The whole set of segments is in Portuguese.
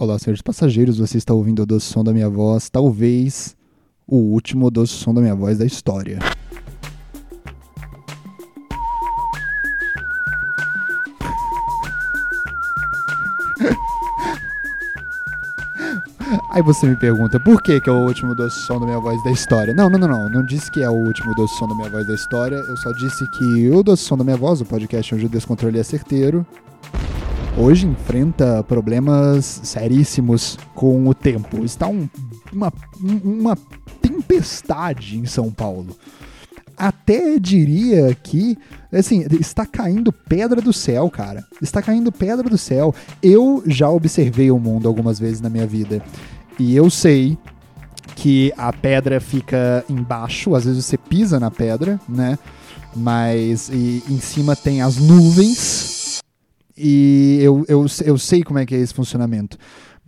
Olá, senhores passageiros, você está ouvindo o doce som da minha voz, talvez o último doce som da minha voz da história. Aí você me pergunta, por que, que é o último doce som da minha voz da história? Não, não, não, não. Não disse que é o último doce som da minha voz da história. Eu só disse que o doce som da minha voz, o podcast onde o descontrole é certeiro, hoje enfrenta problemas seríssimos com o tempo. Está um, uma, uma tempestade em São Paulo. Até diria que, assim, está caindo pedra do céu, cara. Está caindo pedra do céu. Eu já observei o mundo algumas vezes na minha vida. E eu sei que a pedra fica embaixo, às vezes você pisa na pedra, né? Mas em cima tem as nuvens. E eu, eu, eu sei como é que é esse funcionamento.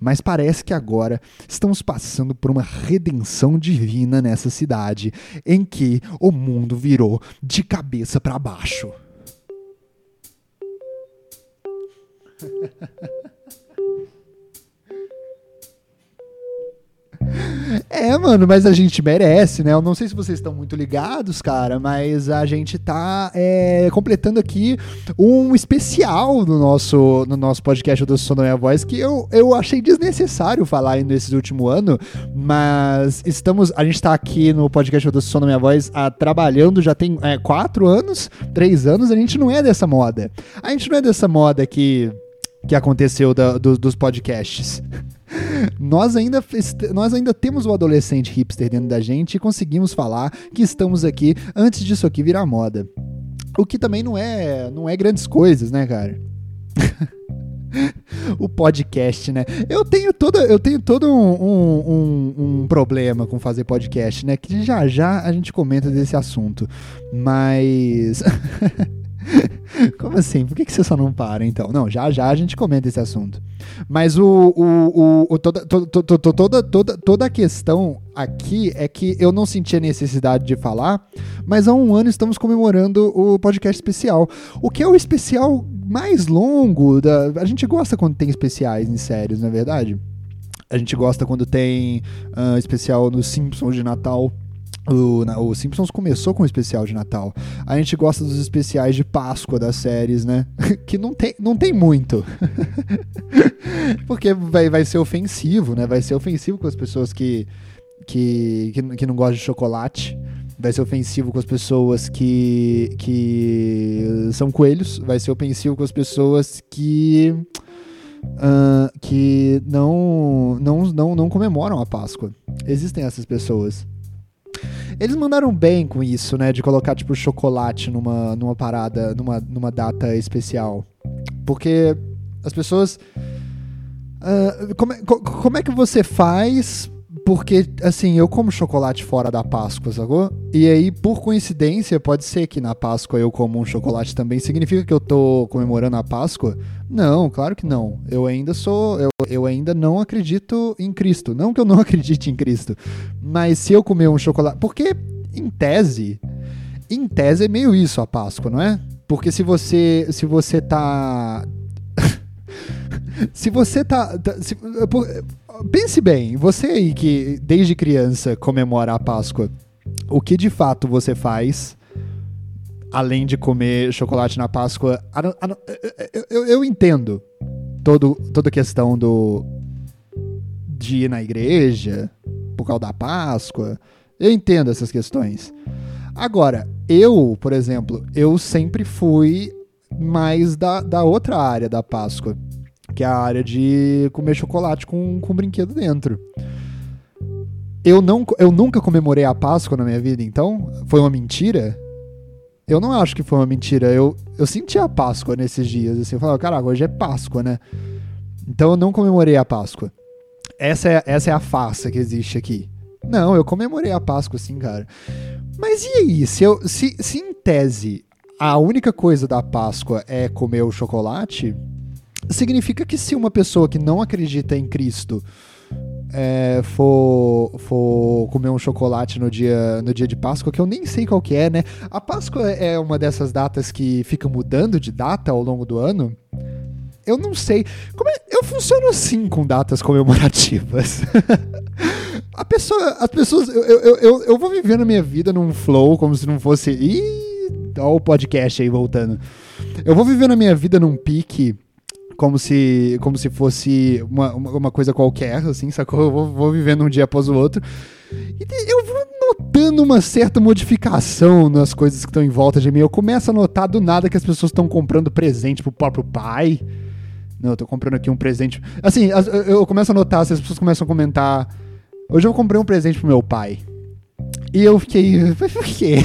Mas parece que agora estamos passando por uma redenção divina nessa cidade, em que o mundo virou de cabeça para baixo. É, mano, mas a gente merece, né? Eu não sei se vocês estão muito ligados, cara, mas a gente tá é, completando aqui um especial no nosso, no nosso podcast do Minha Voz que eu, eu achei desnecessário falar nesse último ano, mas estamos, a gente tá aqui no podcast do da Minha Voz a, trabalhando já tem é, quatro anos, três anos, a gente não é dessa moda. A gente não é dessa moda que, que aconteceu da, do, dos podcasts nós ainda, nós ainda temos o adolescente hipster dentro da gente e conseguimos falar que estamos aqui antes disso aqui virar moda. O que também não é, não é grandes coisas, né, cara? o podcast, né? Eu tenho todo, eu tenho todo um, um, um, um, problema com fazer podcast, né? Que já já a gente comenta desse assunto. Mas. Como assim? Por que, que você só não para, então? Não, já já a gente comenta esse assunto. Mas o, o, o, toda, to, to, to, toda, toda, toda a questão aqui é que eu não senti a necessidade de falar, mas há um ano estamos comemorando o podcast especial. O que é o especial mais longo da. A gente gosta quando tem especiais em séries, não é verdade? A gente gosta quando tem uh, especial nos Simpsons de Natal. O, o, Simpsons começou com um especial de Natal. A gente gosta dos especiais de Páscoa das séries, né? que não tem, não tem muito. Porque vai, vai ser ofensivo, né? Vai ser ofensivo com as pessoas que, que, que, que não gostam de chocolate. Vai ser ofensivo com as pessoas que, que são coelhos. Vai ser ofensivo com as pessoas que. Uh, que não, não, não, não comemoram a Páscoa. Existem essas pessoas. Eles mandaram bem com isso, né? De colocar, tipo, chocolate numa, numa parada, numa, numa data especial. Porque as pessoas. Uh, como, é, como é que você faz porque, assim, eu como chocolate fora da Páscoa, sacou? E aí, por coincidência, pode ser que na Páscoa eu como um chocolate também. Significa que eu tô comemorando a Páscoa? Não, claro que não. Eu ainda sou. Eu, eu ainda não acredito em Cristo. Não que eu não acredite em Cristo. Mas se eu comer um chocolate. Porque, em tese. Em tese é meio isso a Páscoa, não é? Porque se você. Se você tá. se você tá. tá se, pense bem, você aí que desde criança comemora a Páscoa, o que de fato você faz além de comer chocolate na Páscoa? Eu, eu, eu entendo todo, toda a questão do de ir na igreja por causa da Páscoa. Eu entendo essas questões. Agora, eu, por exemplo, eu sempre fui mais da, da outra área da Páscoa que é a área de comer chocolate com, com brinquedo dentro. Eu, não, eu nunca comemorei a Páscoa na minha vida, então foi uma mentira? Eu não acho que foi uma mentira. Eu, eu senti a Páscoa nesses dias. Assim, eu falava, caraca, hoje é Páscoa, né? Então eu não comemorei a Páscoa. Essa é, essa é a farsa que existe aqui. Não, eu comemorei a Páscoa, sim, cara. Mas e aí? Se, eu, se, se em tese a única coisa da Páscoa é comer o chocolate, significa que se uma pessoa que não acredita em Cristo é, for, for comer um chocolate no dia, no dia de Páscoa, que eu nem sei qual que é, né? A Páscoa é uma dessas datas que fica mudando de data ao longo do ano. eu não sei. Como é, eu funciono assim com datas comemorativas. a pessoa, as pessoas. Eu, eu, eu, eu vou vivendo a minha vida num flow como se não fosse. Ih, olha o podcast aí voltando. Eu vou vivendo a minha vida num pique como se, como se fosse uma, uma coisa qualquer, assim, sacou? Eu vou, vou vivendo um dia após o outro. E eu vou notando uma certa modificação nas coisas que estão em volta de mim. Eu começo a notar do nada que as pessoas estão comprando presente pro próprio pai. Não, eu tô comprando aqui um presente. Assim, eu começo a notar, se as pessoas começam a comentar. Hoje eu comprei um presente pro meu pai. E eu fiquei. Por quê?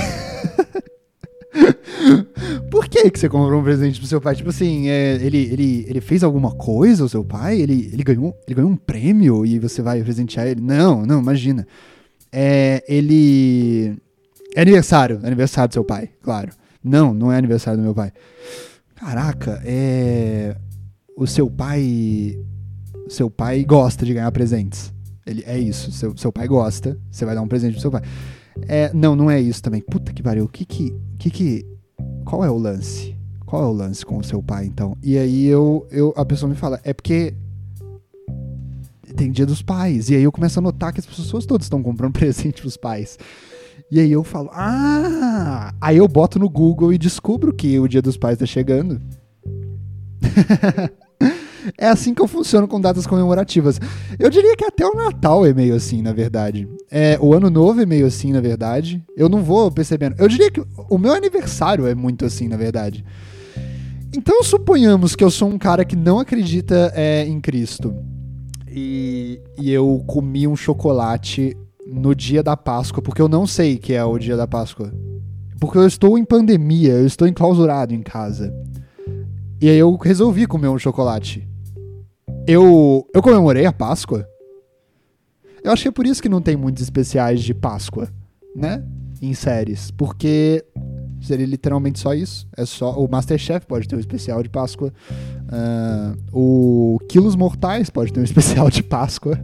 Por que, que você comprou um presente pro seu pai? Tipo assim, é, ele, ele, ele fez alguma coisa, o seu pai? Ele, ele, ganhou, ele ganhou um prêmio e você vai presentear ele? Não, não, imagina. É, ele. É aniversário, aniversário do seu pai, claro. Não, não é aniversário do meu pai. Caraca, é. O seu pai. Seu pai gosta de ganhar presentes. Ele, é isso, seu, seu pai gosta, você vai dar um presente pro seu pai. É, não, não é isso também. Puta que pariu. O que que, que que. Qual é o lance? Qual é o lance com o seu pai, então? E aí eu, eu a pessoa me fala, é porque tem dia dos pais. E aí eu começo a notar que as pessoas todas estão comprando presente pros pais. E aí eu falo, ah! Aí eu boto no Google e descubro que o dia dos pais tá chegando. É assim que eu funciono com datas comemorativas. Eu diria que até o Natal é meio assim, na verdade. É, o Ano Novo é meio assim, na verdade. Eu não vou percebendo. Eu diria que o meu aniversário é muito assim, na verdade. Então suponhamos que eu sou um cara que não acredita é, em Cristo. E, e eu comi um chocolate no dia da Páscoa, porque eu não sei que é o dia da Páscoa. Porque eu estou em pandemia, eu estou enclausurado em casa. E aí eu resolvi comer um chocolate eu, eu comemorei a Páscoa. Eu acho que é por isso que não tem muitos especiais de Páscoa, né? Em séries. Porque seria literalmente só isso. É só O Masterchef pode ter um especial de Páscoa. Uh, o Quilos Mortais pode ter um especial de Páscoa.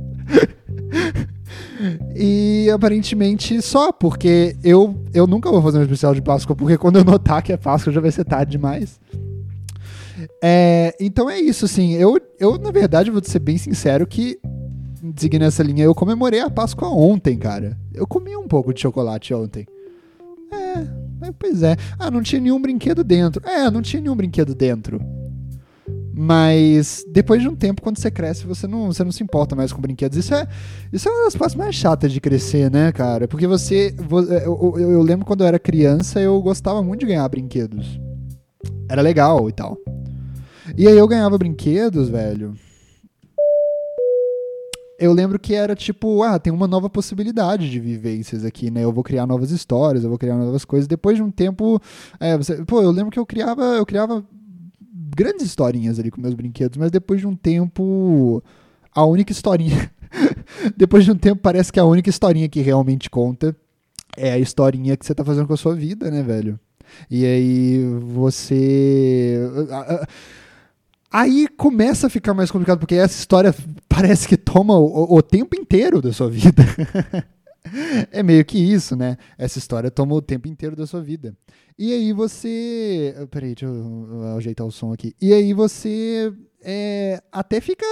e aparentemente só, porque eu, eu nunca vou fazer um especial de Páscoa, porque quando eu notar que é Páscoa já vai ser tarde demais. É, então é isso, assim. Eu, eu, na verdade, vou ser bem sincero que, seguindo essa linha, eu comemorei a Páscoa ontem, cara. Eu comi um pouco de chocolate ontem. É, pois é. Ah, não tinha nenhum brinquedo dentro. É, não tinha nenhum brinquedo dentro. Mas depois de um tempo, quando você cresce, você não, você não se importa mais com brinquedos. Isso é, isso é uma das partes mais chatas de crescer, né, cara? Porque você. É, eu, eu, eu lembro quando eu era criança, eu gostava muito de ganhar brinquedos. Era legal e tal. E aí eu ganhava brinquedos, velho. Eu lembro que era tipo, ah, tem uma nova possibilidade de vivências aqui, né? Eu vou criar novas histórias, eu vou criar novas coisas. Depois de um tempo, é, você, pô, eu lembro que eu criava, eu criava grandes historinhas ali com meus brinquedos, mas depois de um tempo, a única historinha, depois de um tempo parece que a única historinha que realmente conta é a historinha que você tá fazendo com a sua vida, né, velho? E aí você Aí começa a ficar mais complicado, porque essa história parece que toma o, o tempo inteiro da sua vida. é meio que isso, né? Essa história toma o tempo inteiro da sua vida. E aí você. Peraí, deixa eu ajeitar o som aqui. E aí você é, até fica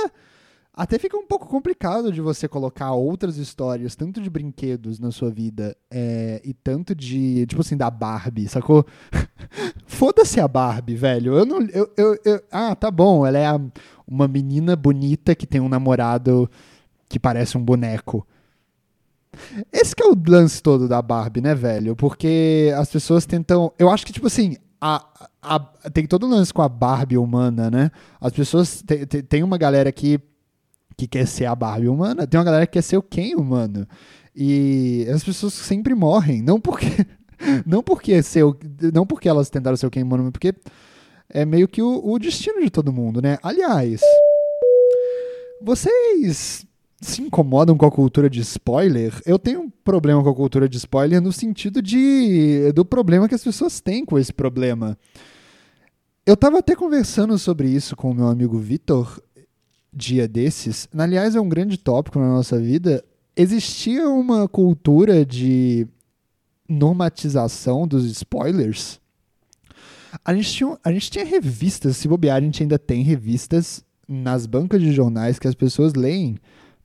até fica um pouco complicado de você colocar outras histórias, tanto de brinquedos na sua vida, é, e tanto de, tipo assim, da Barbie, sacou? Foda-se a Barbie, velho. Eu não. Eu, eu, eu, ah, tá bom, ela é a, uma menina bonita que tem um namorado que parece um boneco. Esse que é o lance todo da Barbie, né, velho? Porque as pessoas tentam. Eu acho que, tipo assim, a, a, tem todo o lance com a Barbie humana, né? As pessoas. Tem, tem uma galera que que quer ser a Barbie humana, tem uma galera que quer ser o Ken humano. E as pessoas sempre morrem, não porque não porque ser o, não porque elas tentaram ser o Ken humano, mas porque é meio que o, o destino de todo mundo, né? Aliás, vocês se incomodam com a cultura de spoiler? Eu tenho um problema com a cultura de spoiler no sentido de do problema que as pessoas têm com esse problema. Eu tava até conversando sobre isso com o meu amigo Vitor dia desses, aliás, é um grande tópico na nossa vida, existia uma cultura de normatização dos spoilers. A gente, tinha, a gente tinha revistas, se bobear, a gente ainda tem revistas nas bancas de jornais que as pessoas leem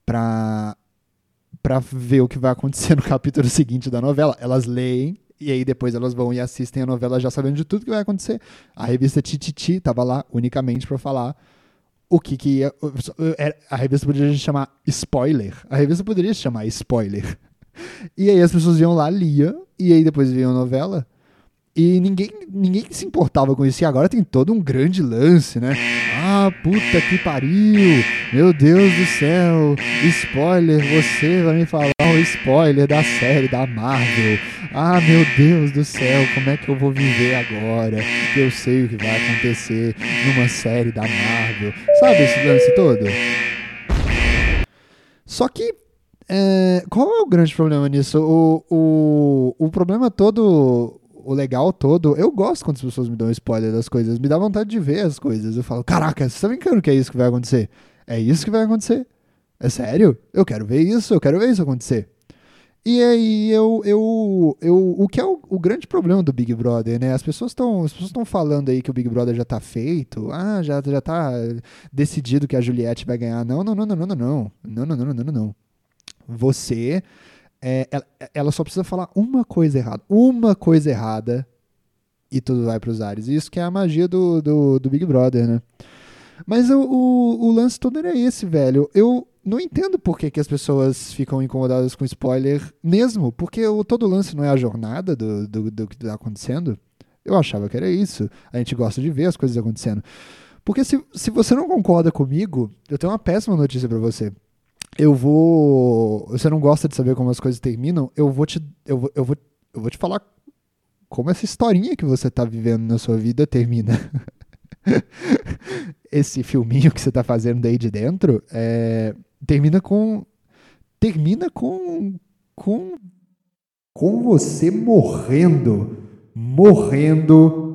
pra, pra ver o que vai acontecer no capítulo seguinte da novela. Elas leem e aí depois elas vão e assistem a novela já sabendo de tudo que vai acontecer. A revista Tititi tava lá unicamente para falar o que que ia. A revista poderia chamar spoiler. A revista poderia chamar spoiler. E aí as pessoas iam lá, lia, e aí depois viam a novela. E ninguém, ninguém se importava com isso. E agora tem todo um grande lance, né? Ah, puta que pariu! Meu Deus do céu! Spoiler, você vai me falar um spoiler da série da Marvel. Ah, meu Deus do céu, como é que eu vou viver agora? Que eu sei o que vai acontecer numa série da Marvel. Sabe esse lance todo? Só que é, qual é o grande problema nisso? O, o, o problema todo, o legal todo, eu gosto quando as pessoas me dão spoiler das coisas, me dá vontade de ver as coisas. Eu falo, caraca, você tá brincando que é isso que vai acontecer? É isso que vai acontecer? É sério? Eu quero ver isso, eu quero ver isso acontecer. E aí eu, eu, eu o que é o, o grande problema do Big Brother, né? As pessoas estão as pessoas estão falando aí que o Big Brother já tá feito, ah, já já tá decidido que a Juliette vai ganhar. Não, não, não, não, não, não, não, não, não, não, não, não, não. Você, é, ela, ela só precisa falar uma coisa errada, uma coisa errada e tudo vai para os ares. Isso que é a magia do, do, do Big Brother, né? Mas o, o, o, lance todo era esse, velho. Eu não entendo por que, que as pessoas ficam incomodadas com spoiler mesmo, porque o, todo o lance não é a jornada do, do, do que está acontecendo. Eu achava que era isso. A gente gosta de ver as coisas acontecendo. Porque se, se você não concorda comigo, eu tenho uma péssima notícia para você eu vou. Você não gosta de saber como as coisas terminam? Eu vou te. Eu vou, eu vou, eu vou te falar como essa historinha que você tá vivendo na sua vida termina. Esse filminho que você tá fazendo aí de dentro é, termina com. Termina com. Com. Com você morrendo. Morrendo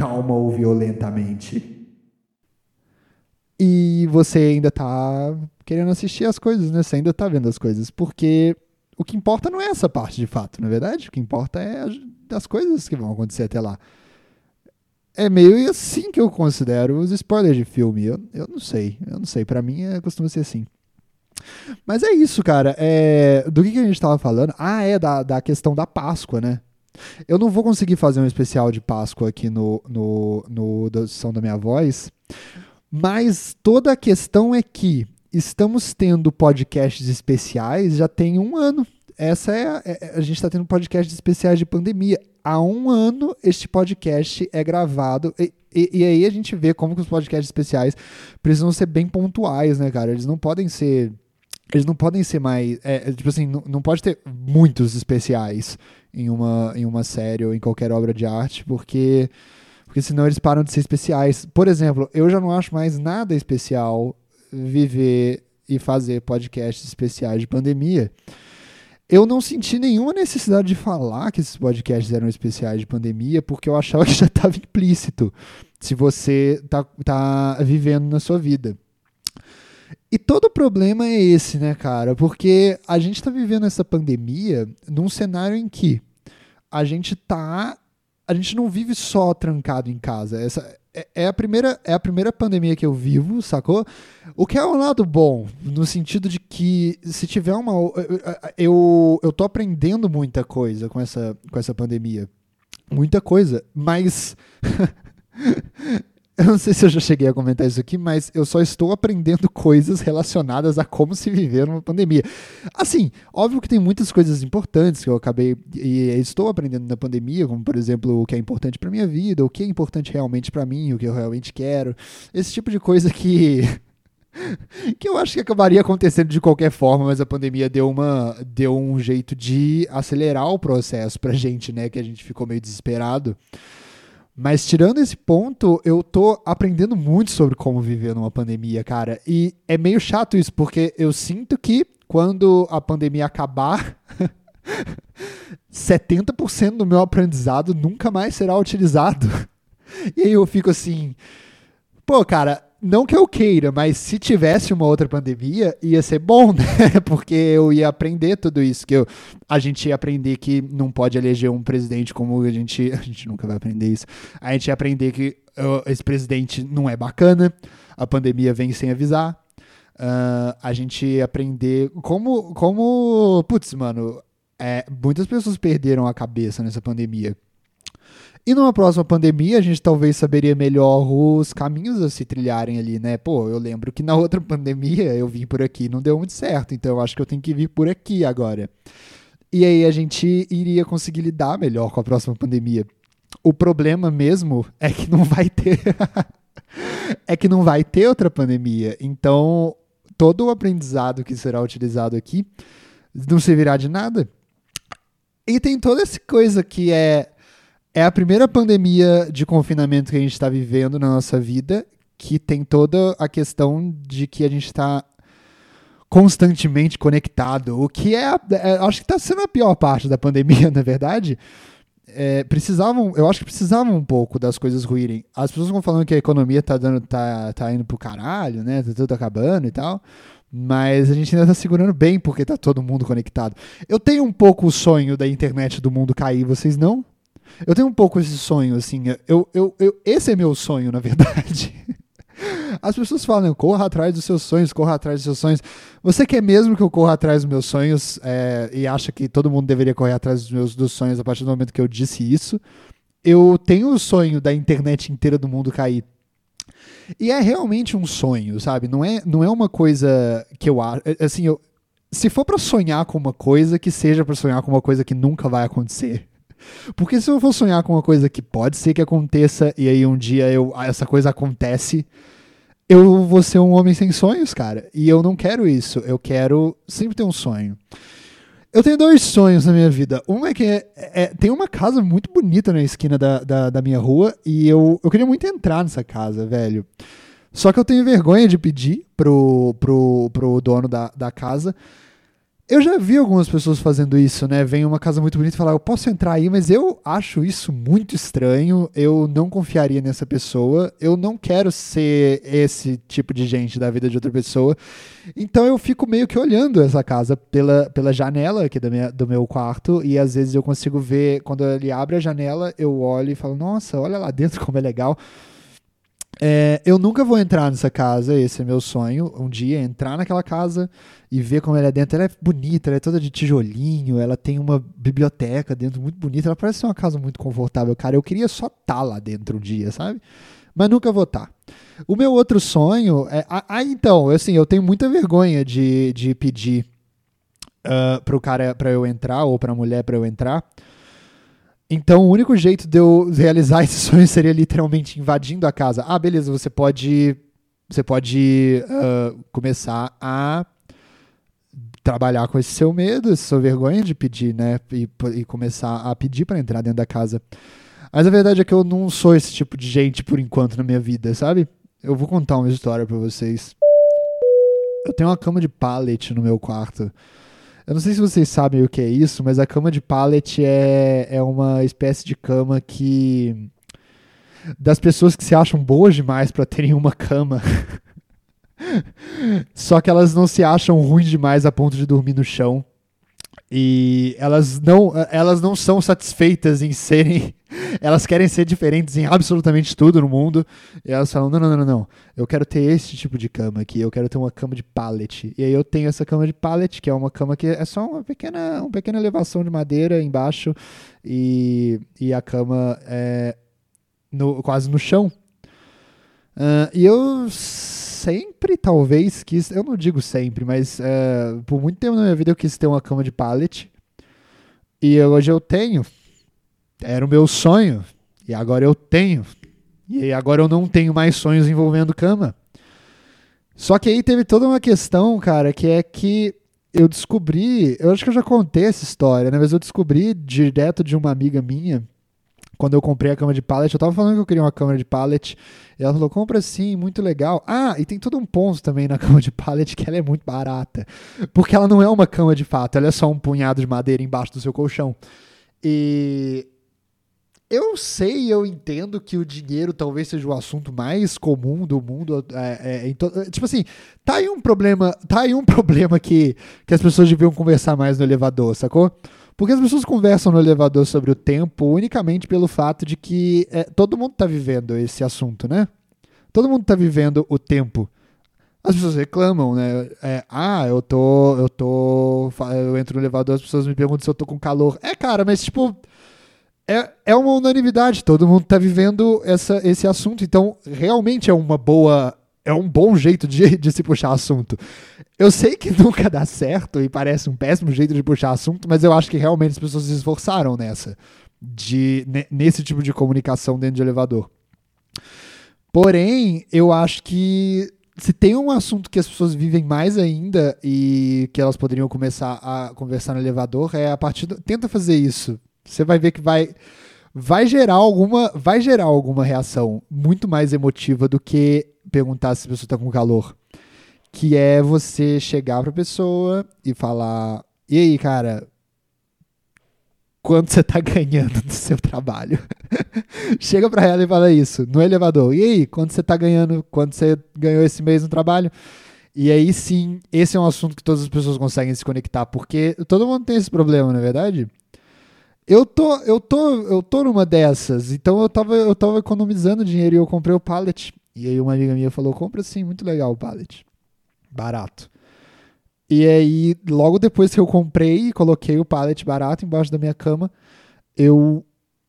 calma ou violentamente. E você ainda tá querendo assistir as coisas, né? Você ainda tá vendo as coisas. Porque o que importa não é essa parte de fato, na é verdade? O que importa é as coisas que vão acontecer até lá. É meio assim que eu considero os spoilers de filme. Eu, eu não sei. Eu não sei. para mim é, costuma ser assim. Mas é isso, cara. É, do que, que a gente tava falando? Ah, é da, da questão da Páscoa, né? Eu não vou conseguir fazer um especial de Páscoa aqui no, no, no da Som da Minha Voz, mas toda a questão é que estamos tendo podcasts especiais já tem um ano. Essa é a, é, a gente está tendo podcasts especiais de pandemia. Há um ano este podcast é gravado e, e, e, aí a gente vê como que os podcasts especiais precisam ser bem pontuais, né, cara? Eles não podem ser eles não podem ser mais é, tipo assim não, não pode ter muitos especiais em uma em uma série ou em qualquer obra de arte porque porque senão eles param de ser especiais. Por exemplo, eu já não acho mais nada especial viver e fazer podcasts especiais de pandemia. Eu não senti nenhuma necessidade de falar que esses podcasts eram especiais de pandemia, porque eu achava que já estava implícito se você tá, tá vivendo na sua vida. E todo o problema é esse, né, cara? Porque a gente está vivendo essa pandemia num cenário em que a gente tá. A gente não vive só trancado em casa. Essa, é, é, a primeira, é a primeira pandemia que eu vivo, sacou? O que é um lado bom, no sentido de que se tiver uma. Eu, eu tô aprendendo muita coisa com essa, com essa pandemia. Muita coisa, mas. Eu não sei se eu já cheguei a comentar isso aqui, mas eu só estou aprendendo coisas relacionadas a como se viver numa pandemia. Assim, óbvio que tem muitas coisas importantes que eu acabei e estou aprendendo na pandemia, como por exemplo o que é importante para minha vida, o que é importante realmente para mim, o que eu realmente quero, esse tipo de coisa que que eu acho que acabaria acontecendo de qualquer forma, mas a pandemia deu uma deu um jeito de acelerar o processo pra gente, né, que a gente ficou meio desesperado. Mas tirando esse ponto, eu tô aprendendo muito sobre como viver numa pandemia, cara. E é meio chato isso, porque eu sinto que quando a pandemia acabar, 70% do meu aprendizado nunca mais será utilizado. E aí eu fico assim, pô, cara, não que eu queira, mas se tivesse uma outra pandemia, ia ser bom, né? Porque eu ia aprender tudo isso. Que eu, a gente ia aprender que não pode eleger um presidente como a gente. A gente nunca vai aprender isso. A gente ia aprender que uh, esse presidente não é bacana, a pandemia vem sem avisar. Uh, a gente ia aprender como. como putz, mano, é, muitas pessoas perderam a cabeça nessa pandemia. E numa próxima pandemia, a gente talvez saberia melhor os caminhos a se trilharem ali, né? Pô, eu lembro que na outra pandemia eu vim por aqui não deu muito certo, então eu acho que eu tenho que vir por aqui agora. E aí a gente iria conseguir lidar melhor com a próxima pandemia. O problema mesmo é que não vai ter. é que não vai ter outra pandemia. Então, todo o aprendizado que será utilizado aqui não servirá de nada. E tem toda essa coisa que é é a primeira pandemia de confinamento que a gente está vivendo na nossa vida, que tem toda a questão de que a gente está constantemente conectado, o que é, é acho que está sendo a pior parte da pandemia, na verdade. É, precisavam, eu acho que precisavam um pouco das coisas ruírem. As pessoas vão falando que a economia tá dando, tá, tá indo pro caralho, né? Tá tudo acabando e tal. Mas a gente ainda tá segurando bem porque tá todo mundo conectado. Eu tenho um pouco o sonho da internet do mundo cair, vocês não? Eu tenho um pouco esse sonho, assim. Eu, eu, eu, esse é meu sonho, na verdade. As pessoas falam, corra atrás dos seus sonhos, corra atrás dos seus sonhos. Você quer mesmo que eu corra atrás dos meus sonhos é, e acha que todo mundo deveria correr atrás dos meus dos sonhos a partir do momento que eu disse isso? Eu tenho o sonho da internet inteira do mundo cair. E é realmente um sonho, sabe? Não é, não é uma coisa que eu acho. Assim, eu, se for para sonhar com uma coisa, que seja para sonhar com uma coisa que nunca vai acontecer. Porque se eu for sonhar com uma coisa que pode ser que aconteça e aí um dia eu, essa coisa acontece, eu vou ser um homem sem sonhos, cara. E eu não quero isso. Eu quero sempre ter um sonho. Eu tenho dois sonhos na minha vida. Um é que é, é, tem uma casa muito bonita na esquina da, da, da, minha rua e eu, eu queria muito entrar nessa casa, velho. Só que eu tenho vergonha de pedir pro, pro, pro dono da, da casa. Eu já vi algumas pessoas fazendo isso, né? Vem uma casa muito bonita e falar, eu posso entrar aí, mas eu acho isso muito estranho. Eu não confiaria nessa pessoa. Eu não quero ser esse tipo de gente da vida de outra pessoa. Então eu fico meio que olhando essa casa pela, pela janela aqui do, minha, do meu quarto. E às vezes eu consigo ver, quando ele abre a janela, eu olho e falo, nossa, olha lá dentro como é legal. É, eu nunca vou entrar nessa casa, esse é meu sonho. Um dia entrar naquela casa e ver como ela é dentro. Ela é bonita, ela é toda de tijolinho, ela tem uma biblioteca dentro muito bonita. Ela parece ser uma casa muito confortável, cara. Eu queria só estar tá lá dentro um dia, sabe? Mas nunca vou estar. Tá. O meu outro sonho é. Ah, então, assim, eu tenho muita vergonha de, de pedir uh, pro cara para eu entrar ou pra mulher para eu entrar. Então, o único jeito de eu realizar esse sonho seria literalmente invadindo a casa. Ah, beleza, você pode, você pode uh, começar a trabalhar com esse seu medo, essa sua vergonha de pedir, né? E, e começar a pedir para entrar dentro da casa. Mas a verdade é que eu não sou esse tipo de gente por enquanto na minha vida, sabe? Eu vou contar uma história para vocês. Eu tenho uma cama de pallet no meu quarto. Eu não sei se vocês sabem o que é isso, mas a cama de pallet é, é uma espécie de cama que. das pessoas que se acham boas demais para terem uma cama. Só que elas não se acham ruins demais a ponto de dormir no chão. E elas não, elas não são satisfeitas em serem. Elas querem ser diferentes em absolutamente tudo no mundo. E elas falam: não, não, não, não. Eu quero ter esse tipo de cama aqui. Eu quero ter uma cama de pallet. E aí eu tenho essa cama de pallet, que é uma cama que é só uma pequena, uma pequena elevação de madeira embaixo. E, e a cama é no, quase no chão. Uh, e eu sempre, talvez, quis. Eu não digo sempre, mas uh, por muito tempo na minha vida eu quis ter uma cama de pallet. E hoje eu tenho. Era o meu sonho. E agora eu tenho. E agora eu não tenho mais sonhos envolvendo cama. Só que aí teve toda uma questão, cara, que é que eu descobri. Eu acho que eu já contei essa história, né? Mas eu descobri direto de uma amiga minha quando eu comprei a cama de pallet, eu tava falando que eu queria uma cama de pallet. E ela falou: compra sim, muito legal. Ah, e tem todo um ponto também na cama de pallet que ela é muito barata. Porque ela não é uma cama de fato, ela é só um punhado de madeira embaixo do seu colchão. E. eu sei, eu entendo que o dinheiro talvez seja o assunto mais comum do mundo. É, é, to... Tipo assim, tá aí um problema, tá aí um problema que, que as pessoas deviam conversar mais no elevador, sacou? Porque as pessoas conversam no elevador sobre o tempo unicamente pelo fato de que é, todo mundo tá vivendo esse assunto, né? Todo mundo tá vivendo o tempo. As pessoas reclamam, né? É, ah, eu tô, eu tô, eu entro no elevador, as pessoas me perguntam se eu tô com calor. É, cara, mas tipo, é, é uma unanimidade, todo mundo está vivendo essa, esse assunto, então realmente é uma boa. É um bom jeito de, de se puxar assunto. Eu sei que nunca dá certo e parece um péssimo jeito de puxar assunto, mas eu acho que realmente as pessoas se esforçaram nessa, de, nesse tipo de comunicação dentro de elevador. Porém, eu acho que se tem um assunto que as pessoas vivem mais ainda e que elas poderiam começar a conversar no elevador é a partir do, tenta fazer isso você vai ver que vai vai gerar alguma vai gerar alguma reação muito mais emotiva do que perguntar se a pessoa está com calor. Que é você chegar para a pessoa e falar: "E aí, cara, quanto você está ganhando no seu trabalho?" Chega para ela e fala isso no elevador. "E aí, quanto você está ganhando? Quanto você ganhou esse mês no trabalho?" E aí sim, esse é um assunto que todas as pessoas conseguem se conectar, porque todo mundo tem esse problema, não é verdade? Eu tô, eu tô, eu tô numa dessas. Então eu tava, eu tava economizando dinheiro e eu comprei o pallet. E aí uma amiga minha falou: "Compra sim, muito legal o pallet. Barato". E aí, logo depois que eu comprei e coloquei o pallet barato embaixo da minha cama, eu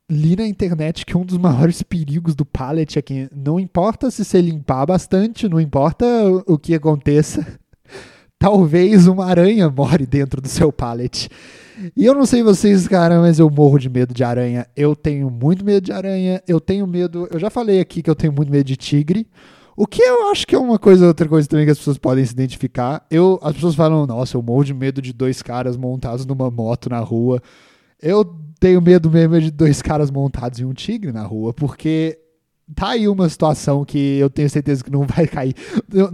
li na internet que um dos maiores perigos do pallet é que não importa se você limpar bastante, não importa o que aconteça, talvez uma aranha more dentro do seu pallet. E eu não sei vocês, cara, mas eu morro de medo de aranha. Eu tenho muito medo de aranha. Eu tenho medo. Eu já falei aqui que eu tenho muito medo de tigre. O que eu acho que é uma coisa, outra coisa também que as pessoas podem se identificar. Eu, as pessoas falam, nossa, eu morro de medo de dois caras montados numa moto na rua. Eu tenho medo mesmo de dois caras montados em um tigre na rua, porque tá aí uma situação que eu tenho certeza que não vai cair,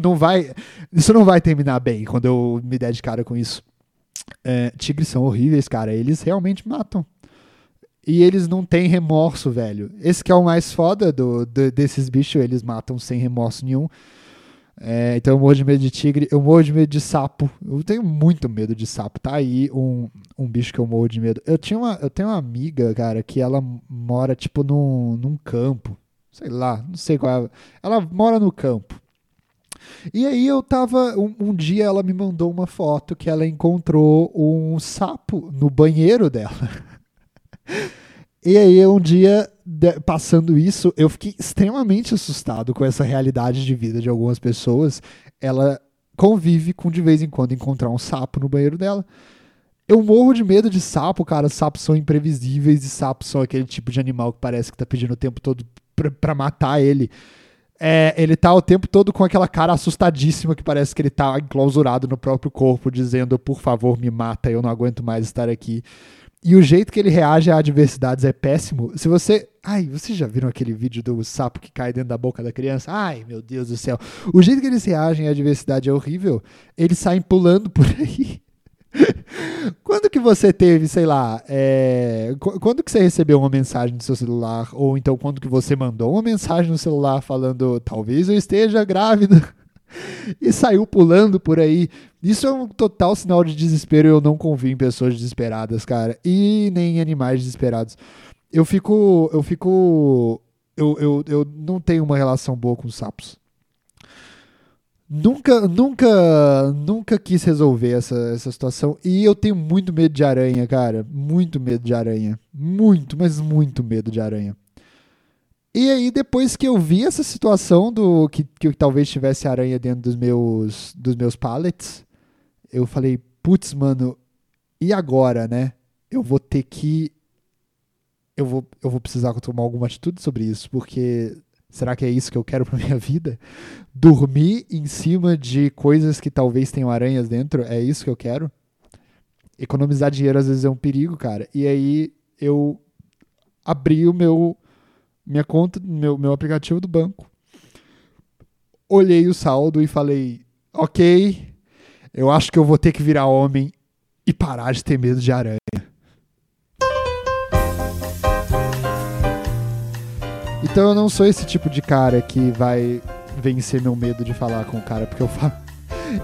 não vai, isso não vai terminar bem quando eu me der de cara com isso. É, tigres são horríveis, cara. Eles realmente matam. E eles não têm remorso, velho. Esse que é o mais foda do, do desses bichos, eles matam sem remorso nenhum. É, então eu morro de medo de tigre, eu morro de medo de sapo. Eu tenho muito medo de sapo. Tá aí um, um bicho que eu morro de medo. Eu, tinha uma, eu tenho uma amiga, cara, que ela mora, tipo, num, num campo. Sei lá, não sei qual é. Ela mora no campo. E aí eu tava. Um, um, dia ela me mandou uma foto que ela encontrou um sapo no banheiro dela. e aí um dia, passando isso, eu fiquei extremamente assustado com essa realidade de vida de algumas pessoas. Ela convive com de vez em quando encontrar um sapo no banheiro dela. Eu morro de medo de sapo, cara. Sapos são imprevisíveis e sapos são aquele tipo de animal que parece que tá pedindo o tempo todo pra, pra matar ele é, ele tá o tempo todo com aquela cara assustadíssima que parece que ele tá enclausurado no próprio corpo, dizendo, por favor, me mata, eu não aguento mais estar aqui. E o jeito que ele reage a adversidades é péssimo. Se você. Ai, vocês já viram aquele vídeo do sapo que cai dentro da boca da criança? Ai, meu Deus do céu. O jeito que eles reagem à adversidade é horrível. Eles saem pulando por aí. quando que você teve, sei lá, é, quando que você recebeu uma mensagem no seu celular, ou então quando que você mandou uma mensagem no celular falando, talvez eu esteja grávida, e saiu pulando por aí. Isso é um total sinal de desespero, eu não confio em pessoas desesperadas, cara, e nem em animais desesperados. Eu fico, eu fico, eu, eu, eu não tenho uma relação boa com sapos. Nunca, nunca, nunca quis resolver essa, essa situação. E eu tenho muito medo de aranha, cara. Muito medo de aranha. Muito, mas muito medo de aranha. E aí, depois que eu vi essa situação do que, que talvez tivesse aranha dentro dos meus, dos meus pallets, eu falei, putz, mano, e agora, né? Eu vou ter que. Eu vou, eu vou precisar tomar alguma atitude sobre isso, porque Será que é isso que eu quero para minha vida? Dormir em cima de coisas que talvez tenham aranhas dentro, é isso que eu quero? Economizar dinheiro às vezes é um perigo, cara. E aí eu abri o meu minha conta, meu meu aplicativo do banco. Olhei o saldo e falei: "OK, eu acho que eu vou ter que virar homem e parar de ter medo de aranha." Então eu não sou esse tipo de cara que vai vencer meu medo de falar com o cara, porque eu falo.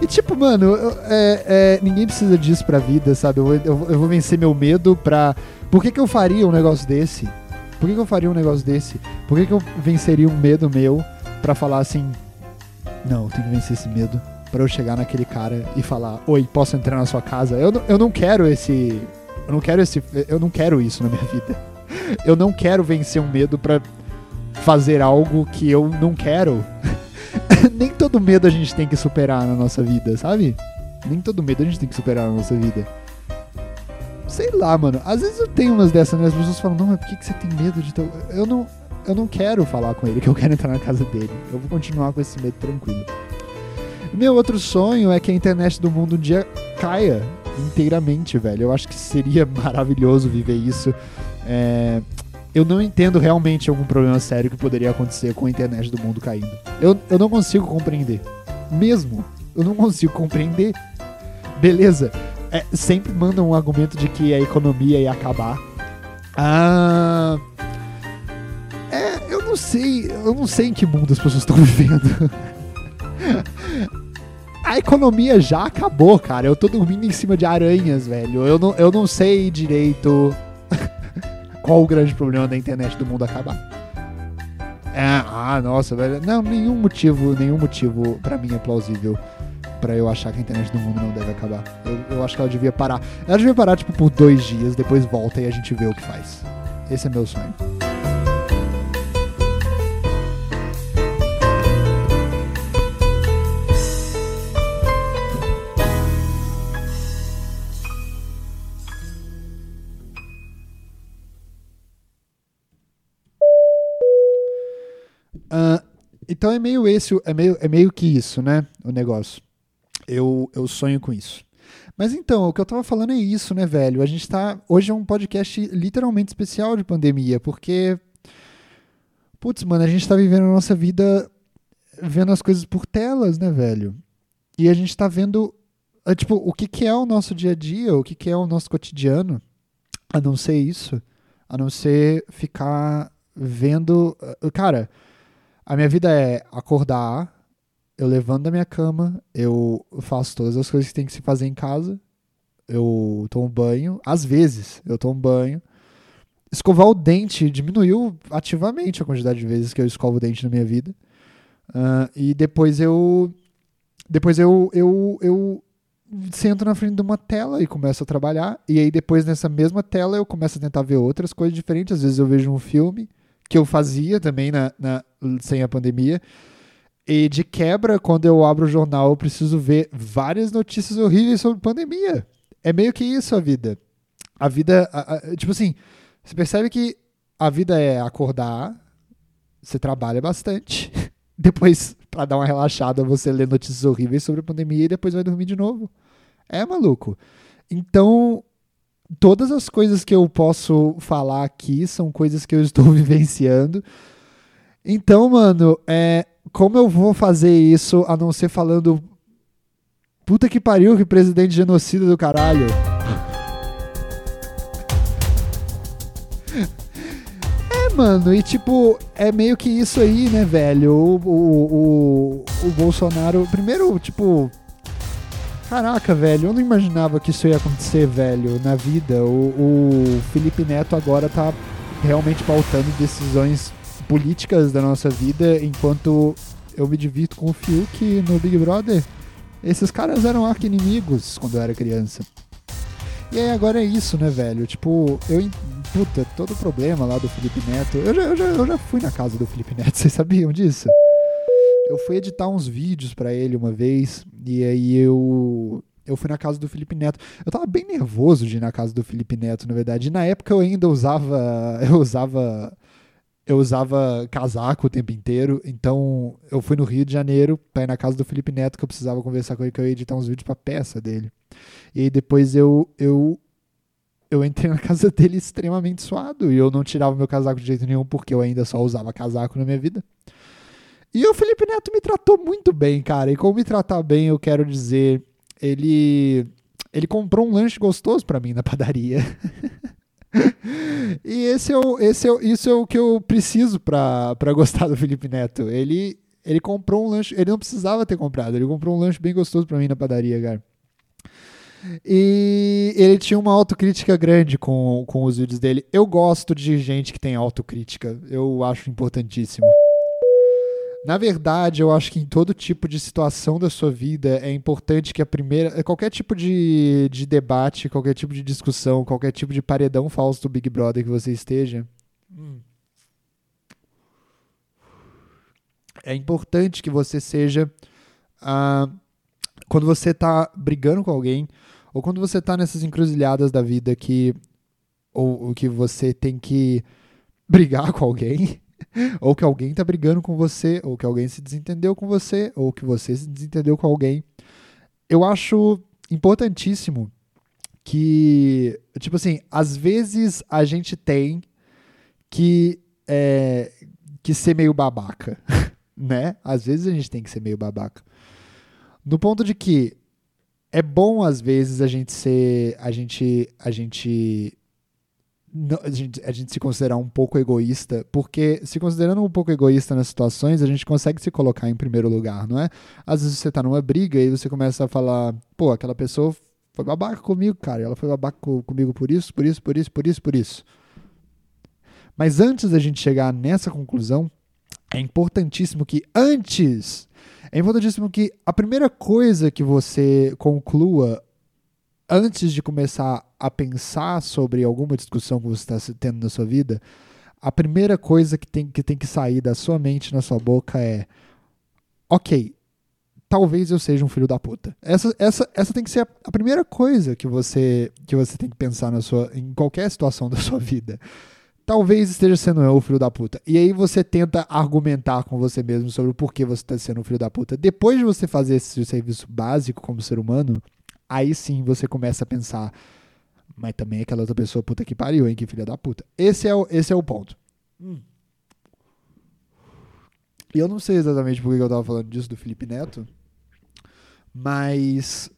E tipo, mano, eu, é, é, ninguém precisa disso pra vida, sabe? Eu, eu, eu, vou vencer meu medo pra. Por que, que eu faria um negócio desse? Por que, que eu faria um negócio desse? Por que, que eu venceria um medo meu pra falar assim. Não, eu tenho que vencer esse medo para eu chegar naquele cara e falar: Oi, posso entrar na sua casa? Eu, eu não quero esse. Eu não quero esse. Eu não quero isso na minha vida. Eu não quero vencer um medo pra fazer algo que eu não quero. Nem todo medo a gente tem que superar na nossa vida, sabe? Nem todo medo a gente tem que superar na nossa vida. Sei lá, mano. Às vezes eu tenho umas dessas, né? As pessoas falam, não, mas por que, que você tem medo de tal. Eu não, eu não quero falar com ele, que eu quero entrar na casa dele. Eu vou continuar com esse medo tranquilo. Meu outro sonho é que a internet do mundo um dia caia inteiramente, velho. Eu acho que seria maravilhoso viver isso. É, eu não entendo realmente algum problema sério que poderia acontecer com a internet do mundo caindo. Eu, eu não consigo compreender. Mesmo. Eu não consigo compreender. Beleza. É, sempre mandam um argumento de que a economia ia acabar. Ah. É, eu não sei. Eu não sei em que mundo as pessoas estão vivendo. a economia já acabou, cara. Eu tô dormindo em cima de aranhas, velho. Eu não, eu não sei direito qual o grande problema da internet do mundo acabar? É, ah, nossa, velho. Não, nenhum motivo, nenhum motivo para mim é plausível para eu achar que a internet do mundo não deve acabar. Eu, eu acho que ela devia parar. Ela devia parar, tipo, por dois dias, depois volta e a gente vê o que faz. Esse é meu sonho. Uh, então é meio esse, é meio, é meio que isso, né? O negócio. Eu, eu sonho com isso. Mas então, o que eu tava falando é isso, né, velho? A gente tá. Hoje é um podcast literalmente especial de pandemia, porque. Putz, mano, a gente tá vivendo a nossa vida vendo as coisas por telas, né, velho? E a gente tá vendo. É, tipo, o que, que é o nosso dia a dia, o que, que é o nosso cotidiano, a não ser isso, a não ser ficar vendo. Cara, a minha vida é acordar, eu levanto da minha cama, eu faço todas as coisas que tem que se fazer em casa, eu tomo banho, às vezes eu tomo banho. Escovar o dente diminuiu ativamente a quantidade de vezes que eu escovo o dente na minha vida. Uh, e depois eu. Depois eu, eu, eu sento na frente de uma tela e começo a trabalhar. E aí depois nessa mesma tela eu começo a tentar ver outras coisas diferentes. Às vezes eu vejo um filme que eu fazia também na, na, sem a pandemia. E de quebra, quando eu abro o jornal, eu preciso ver várias notícias horríveis sobre pandemia. É meio que isso a vida. A vida, a, a, tipo assim, você percebe que a vida é acordar, você trabalha bastante, depois, para dar uma relaxada, você lê notícias horríveis sobre a pandemia e depois vai dormir de novo. É maluco. Então, todas as coisas que eu posso falar aqui são coisas que eu estou vivenciando. Então, mano, é, como eu vou fazer isso a não ser falando. Puta que pariu, que presidente genocida do caralho. é, mano, e tipo, é meio que isso aí, né, velho? O, o, o, o Bolsonaro. Primeiro, tipo, Caraca, velho, eu não imaginava que isso ia acontecer, velho, na vida. O, o Felipe Neto agora tá realmente pautando decisões políticas da nossa vida, enquanto eu me divirto com o Fiuk no Big Brother. Esses caras eram arqui-inimigos quando eu era criança. E aí agora é isso, né, velho? Tipo, eu. Puta, todo o problema lá do Felipe Neto. Eu já, eu já, eu já fui na casa do Felipe Neto, vocês sabiam disso? Eu fui editar uns vídeos para ele uma vez, e aí eu eu fui na casa do Felipe Neto. Eu tava bem nervoso de ir na casa do Felipe Neto, na verdade. E na época eu ainda usava eu usava eu usava casaco o tempo inteiro, então eu fui no Rio de Janeiro para ir na casa do Felipe Neto que eu precisava conversar com ele que eu ia editar uns vídeos para peça dele. E aí depois eu eu eu entrei na casa dele extremamente suado e eu não tirava meu casaco de jeito nenhum porque eu ainda só usava casaco na minha vida. E o Felipe Neto me tratou muito bem, cara. E como me tratar bem, eu quero dizer, ele ele comprou um lanche gostoso para mim na padaria. e esse é o, esse é, isso é o que eu preciso pra gostar do Felipe Neto. Ele, ele comprou um lanche, ele não precisava ter comprado, ele comprou um lanche bem gostoso pra mim na padaria, cara. E ele tinha uma autocrítica grande com, com os vídeos dele. Eu gosto de gente que tem autocrítica, eu acho importantíssimo. Na verdade, eu acho que em todo tipo de situação da sua vida é importante que a primeira. Qualquer tipo de, de debate, qualquer tipo de discussão, qualquer tipo de paredão falso do Big Brother que você esteja. Hum. É importante que você seja. Uh, quando você está brigando com alguém, ou quando você está nessas encruzilhadas da vida que. Ou, ou que você tem que brigar com alguém ou que alguém está brigando com você, ou que alguém se desentendeu com você, ou que você se desentendeu com alguém. Eu acho importantíssimo que, tipo assim, às vezes a gente tem que, é, que ser meio babaca, né? Às vezes a gente tem que ser meio babaca. No ponto de que é bom às vezes a gente ser, a gente, a gente a, gente, a gente se considerar um pouco egoísta, porque se considerando um pouco egoísta nas situações, a gente consegue se colocar em primeiro lugar, não é? Às vezes você tá numa briga e você começa a falar, pô, aquela pessoa foi babaca comigo, cara, ela foi babaca comigo por isso, por isso, por isso, por isso, por isso. Mas antes da gente chegar nessa conclusão, é importantíssimo que antes, é importantíssimo que a primeira coisa que você conclua antes de começar a pensar sobre alguma discussão que você está tendo na sua vida, a primeira coisa que tem, que tem que sair da sua mente, na sua boca é: ok, talvez eu seja um filho da puta. Essa, essa, essa tem que ser a, a, primeira coisa que você, que você tem que pensar na sua, em qualquer situação da sua vida. Talvez esteja sendo eu o filho da puta. E aí você tenta argumentar com você mesmo sobre o porquê você está sendo um filho da puta. Depois de você fazer esse serviço básico como ser humano, aí sim você começa a pensar, mas também aquela outra pessoa, puta que pariu, hein, que filha da puta. Esse é o, esse é o ponto. Hum. E eu não sei exatamente por que eu tava falando disso do Felipe Neto, mas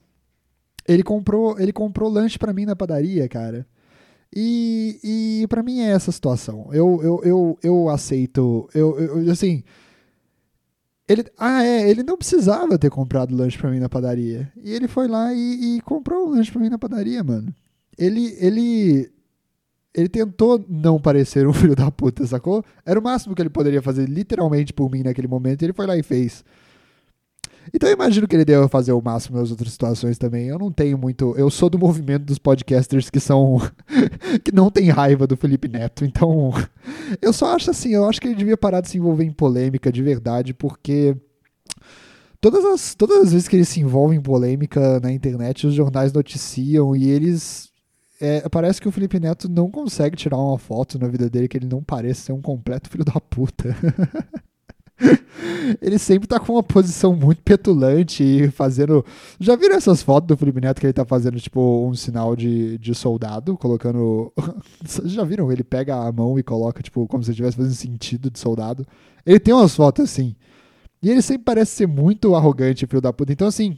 ele comprou, ele comprou lanche para mim na padaria, cara. E, e para mim é essa situação. Eu, eu, eu, eu aceito, eu, eu assim, ele, ah, é, ele não precisava ter comprado lanche pra mim na padaria. E ele foi lá e, e comprou um lanche pra mim na padaria, mano. Ele, ele, ele tentou não parecer um filho da puta, sacou? Era o máximo que ele poderia fazer, literalmente, por mim naquele momento. E ele foi lá e fez. Então eu imagino que ele deva fazer o máximo nas outras situações também. Eu não tenho muito. Eu sou do movimento dos podcasters que são. que não tem raiva do Felipe Neto. Então. Eu só acho assim, eu acho que ele devia parar de se envolver em polêmica de verdade, porque. Todas as, todas as vezes que ele se envolve em polêmica na internet, os jornais noticiam e eles. É, parece que o Felipe Neto não consegue tirar uma foto na vida dele que ele não parece ser um completo filho da puta. ele sempre tá com uma posição muito petulante e fazendo. Já viram essas fotos do Felipe Neto que ele tá fazendo, tipo, um sinal de, de soldado, colocando. Já viram? Ele pega a mão e coloca, tipo, como se estivesse fazendo sentido de soldado. Ele tem umas fotos assim. E ele sempre parece ser muito arrogante, filho da puta. Então, assim,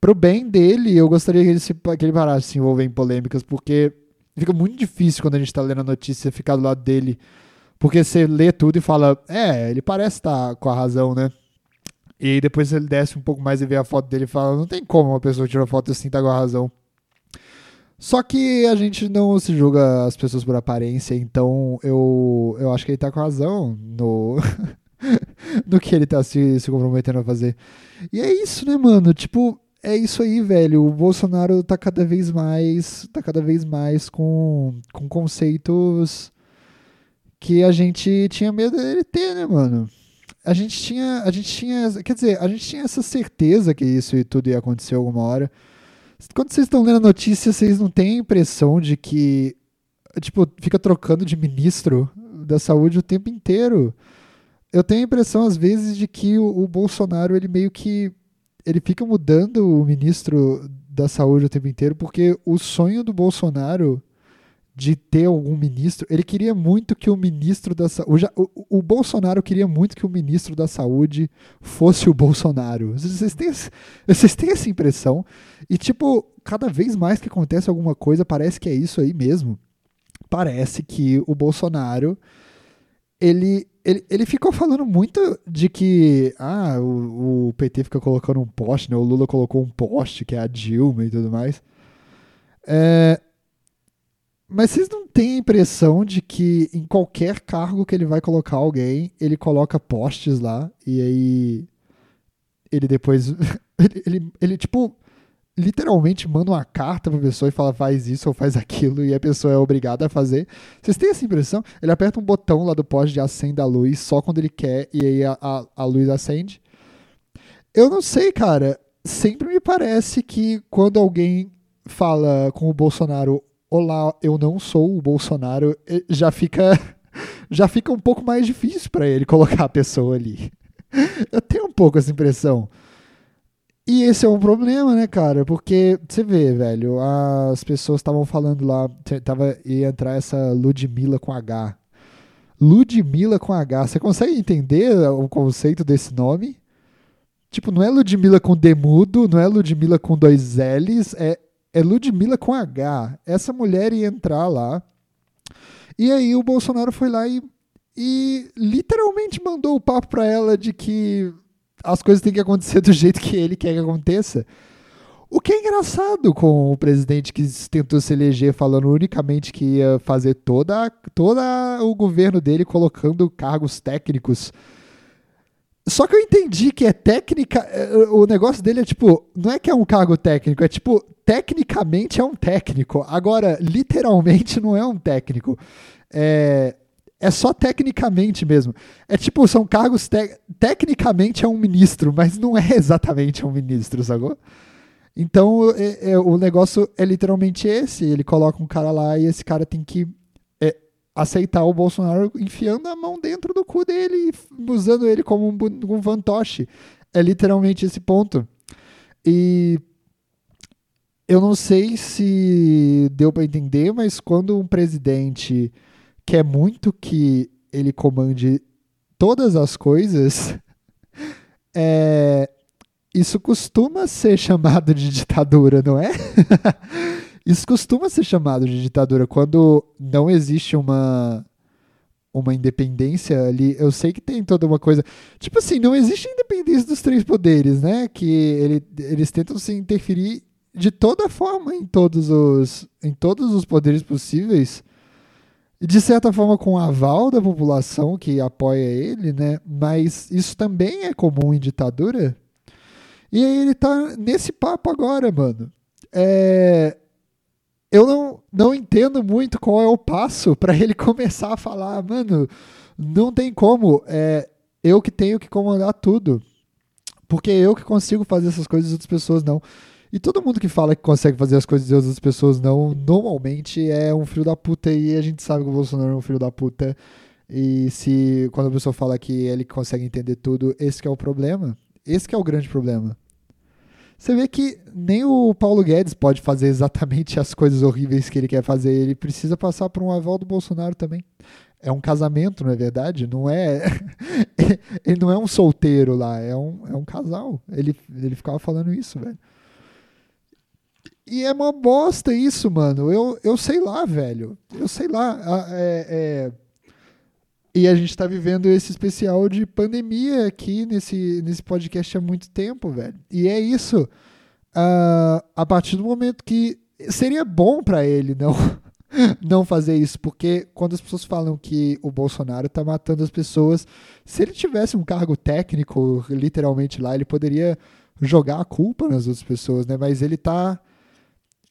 pro bem dele, eu gostaria que ele, se, que ele parasse de se envolver em polêmicas, porque fica muito difícil quando a gente tá lendo a notícia ficar do lado dele porque você lê tudo e fala, é, ele parece estar tá com a razão, né? E depois ele desce um pouco mais e vê a foto dele e fala, não tem como uma pessoa tirar foto assim tá com a razão. Só que a gente não se julga as pessoas por aparência, então eu, eu acho que ele tá com razão no, no que ele tá se, se comprometendo a fazer. E é isso, né, mano? Tipo, é isso aí, velho. O Bolsonaro tá cada vez mais. tá cada vez mais com, com conceitos que a gente tinha medo dele ter, né, mano? A gente tinha, a gente tinha, quer dizer, a gente tinha essa certeza que isso e tudo ia acontecer alguma hora. Quando vocês estão lendo a notícia, vocês não têm a impressão de que, tipo, fica trocando de ministro da saúde o tempo inteiro. Eu tenho a impressão, às vezes, de que o, o Bolsonaro, ele meio que, ele fica mudando o ministro da saúde o tempo inteiro, porque o sonho do Bolsonaro de ter algum ministro. Ele queria muito que o ministro da saúde. O, o, Bolsonaro queria muito que o ministro da saúde fosse o Bolsonaro. Vocês têm, vocês têm essa impressão? E, tipo, cada vez mais que acontece alguma coisa, parece que é isso aí mesmo. parece que o Bolsonaro ele, ele, ele ficou falando muito de que ah, o, o PT fica colocando um poste, né? O Lula colocou um poste, que é a Dilma e tudo mais. É, mas vocês não têm a impressão de que em qualquer cargo que ele vai colocar alguém, ele coloca postes lá e aí ele depois. ele, ele, ele, tipo, literalmente manda uma carta pra pessoa e fala faz isso ou faz aquilo e a pessoa é obrigada a fazer. Vocês têm essa impressão? Ele aperta um botão lá do poste de acender a luz só quando ele quer e aí a, a, a luz acende? Eu não sei, cara. Sempre me parece que quando alguém fala com o Bolsonaro, olá, eu não sou o Bolsonaro, já fica já fica um pouco mais difícil para ele colocar a pessoa ali. Eu tenho um pouco essa impressão. E esse é um problema, né, cara? Porque você vê, velho, as pessoas estavam falando lá, tava, ia entrar essa Ludmilla com H. Ludmilla com H. Você consegue entender o conceito desse nome? Tipo, não é Ludmilla com demudo, não é Ludmilla com dois L's, é, é Ludmilla com H. Essa mulher ia entrar lá. E aí o Bolsonaro foi lá e, e literalmente mandou o papo pra ela de que as coisas têm que acontecer do jeito que ele quer que aconteça. O que é engraçado com o presidente que tentou se eleger falando unicamente que ia fazer toda, toda o governo dele colocando cargos técnicos. Só que eu entendi que é técnica. É, o negócio dele é tipo. Não é que é um cargo técnico, é tipo. Tecnicamente é um técnico. Agora, literalmente não é um técnico. É, é só tecnicamente mesmo. É tipo, são cargos. Te tecnicamente é um ministro, mas não é exatamente um ministro, sacou? Então, é, é, o negócio é literalmente esse. Ele coloca um cara lá e esse cara tem que é, aceitar o Bolsonaro enfiando a mão dentro do cu dele e usando ele como um, um fantoche. É literalmente esse ponto. E eu não sei se deu para entender, mas quando um presidente quer muito que ele comande todas as coisas, é, isso costuma ser chamado de ditadura, não é? isso costuma ser chamado de ditadura quando não existe uma uma independência ali. Eu sei que tem toda uma coisa. Tipo assim, não existe independência dos três poderes, né? Que ele, eles tentam se interferir de toda forma em todos os em todos os poderes possíveis de certa forma com o aval da população que apoia ele, né? Mas isso também é comum em ditadura. E aí ele tá nesse papo agora, mano. É... Eu não, não entendo muito qual é o passo para ele começar a falar, mano, não tem como, é eu que tenho que comandar tudo. Porque eu que consigo fazer essas coisas e outras pessoas não. E todo mundo que fala que consegue fazer as coisas de outras pessoas não, normalmente é um filho da puta e a gente sabe que o Bolsonaro é um filho da puta. E se quando a pessoa fala que ele consegue entender tudo, esse é o problema. Esse é o grande problema. Você vê que nem o Paulo Guedes pode fazer exatamente as coisas horríveis que ele quer fazer. Ele precisa passar por um aval do Bolsonaro também. É um casamento, não é verdade? Não é. ele não é um solteiro lá, é um, é um casal. Ele, ele ficava falando isso, velho. E é uma bosta isso, mano. Eu, eu sei lá, velho. Eu sei lá. É, é... E a gente tá vivendo esse especial de pandemia aqui nesse, nesse podcast há muito tempo, velho. E é isso. Uh, a partir do momento que seria bom para ele não não fazer isso, porque quando as pessoas falam que o Bolsonaro tá matando as pessoas, se ele tivesse um cargo técnico literalmente lá, ele poderia jogar a culpa nas outras pessoas, né? Mas ele tá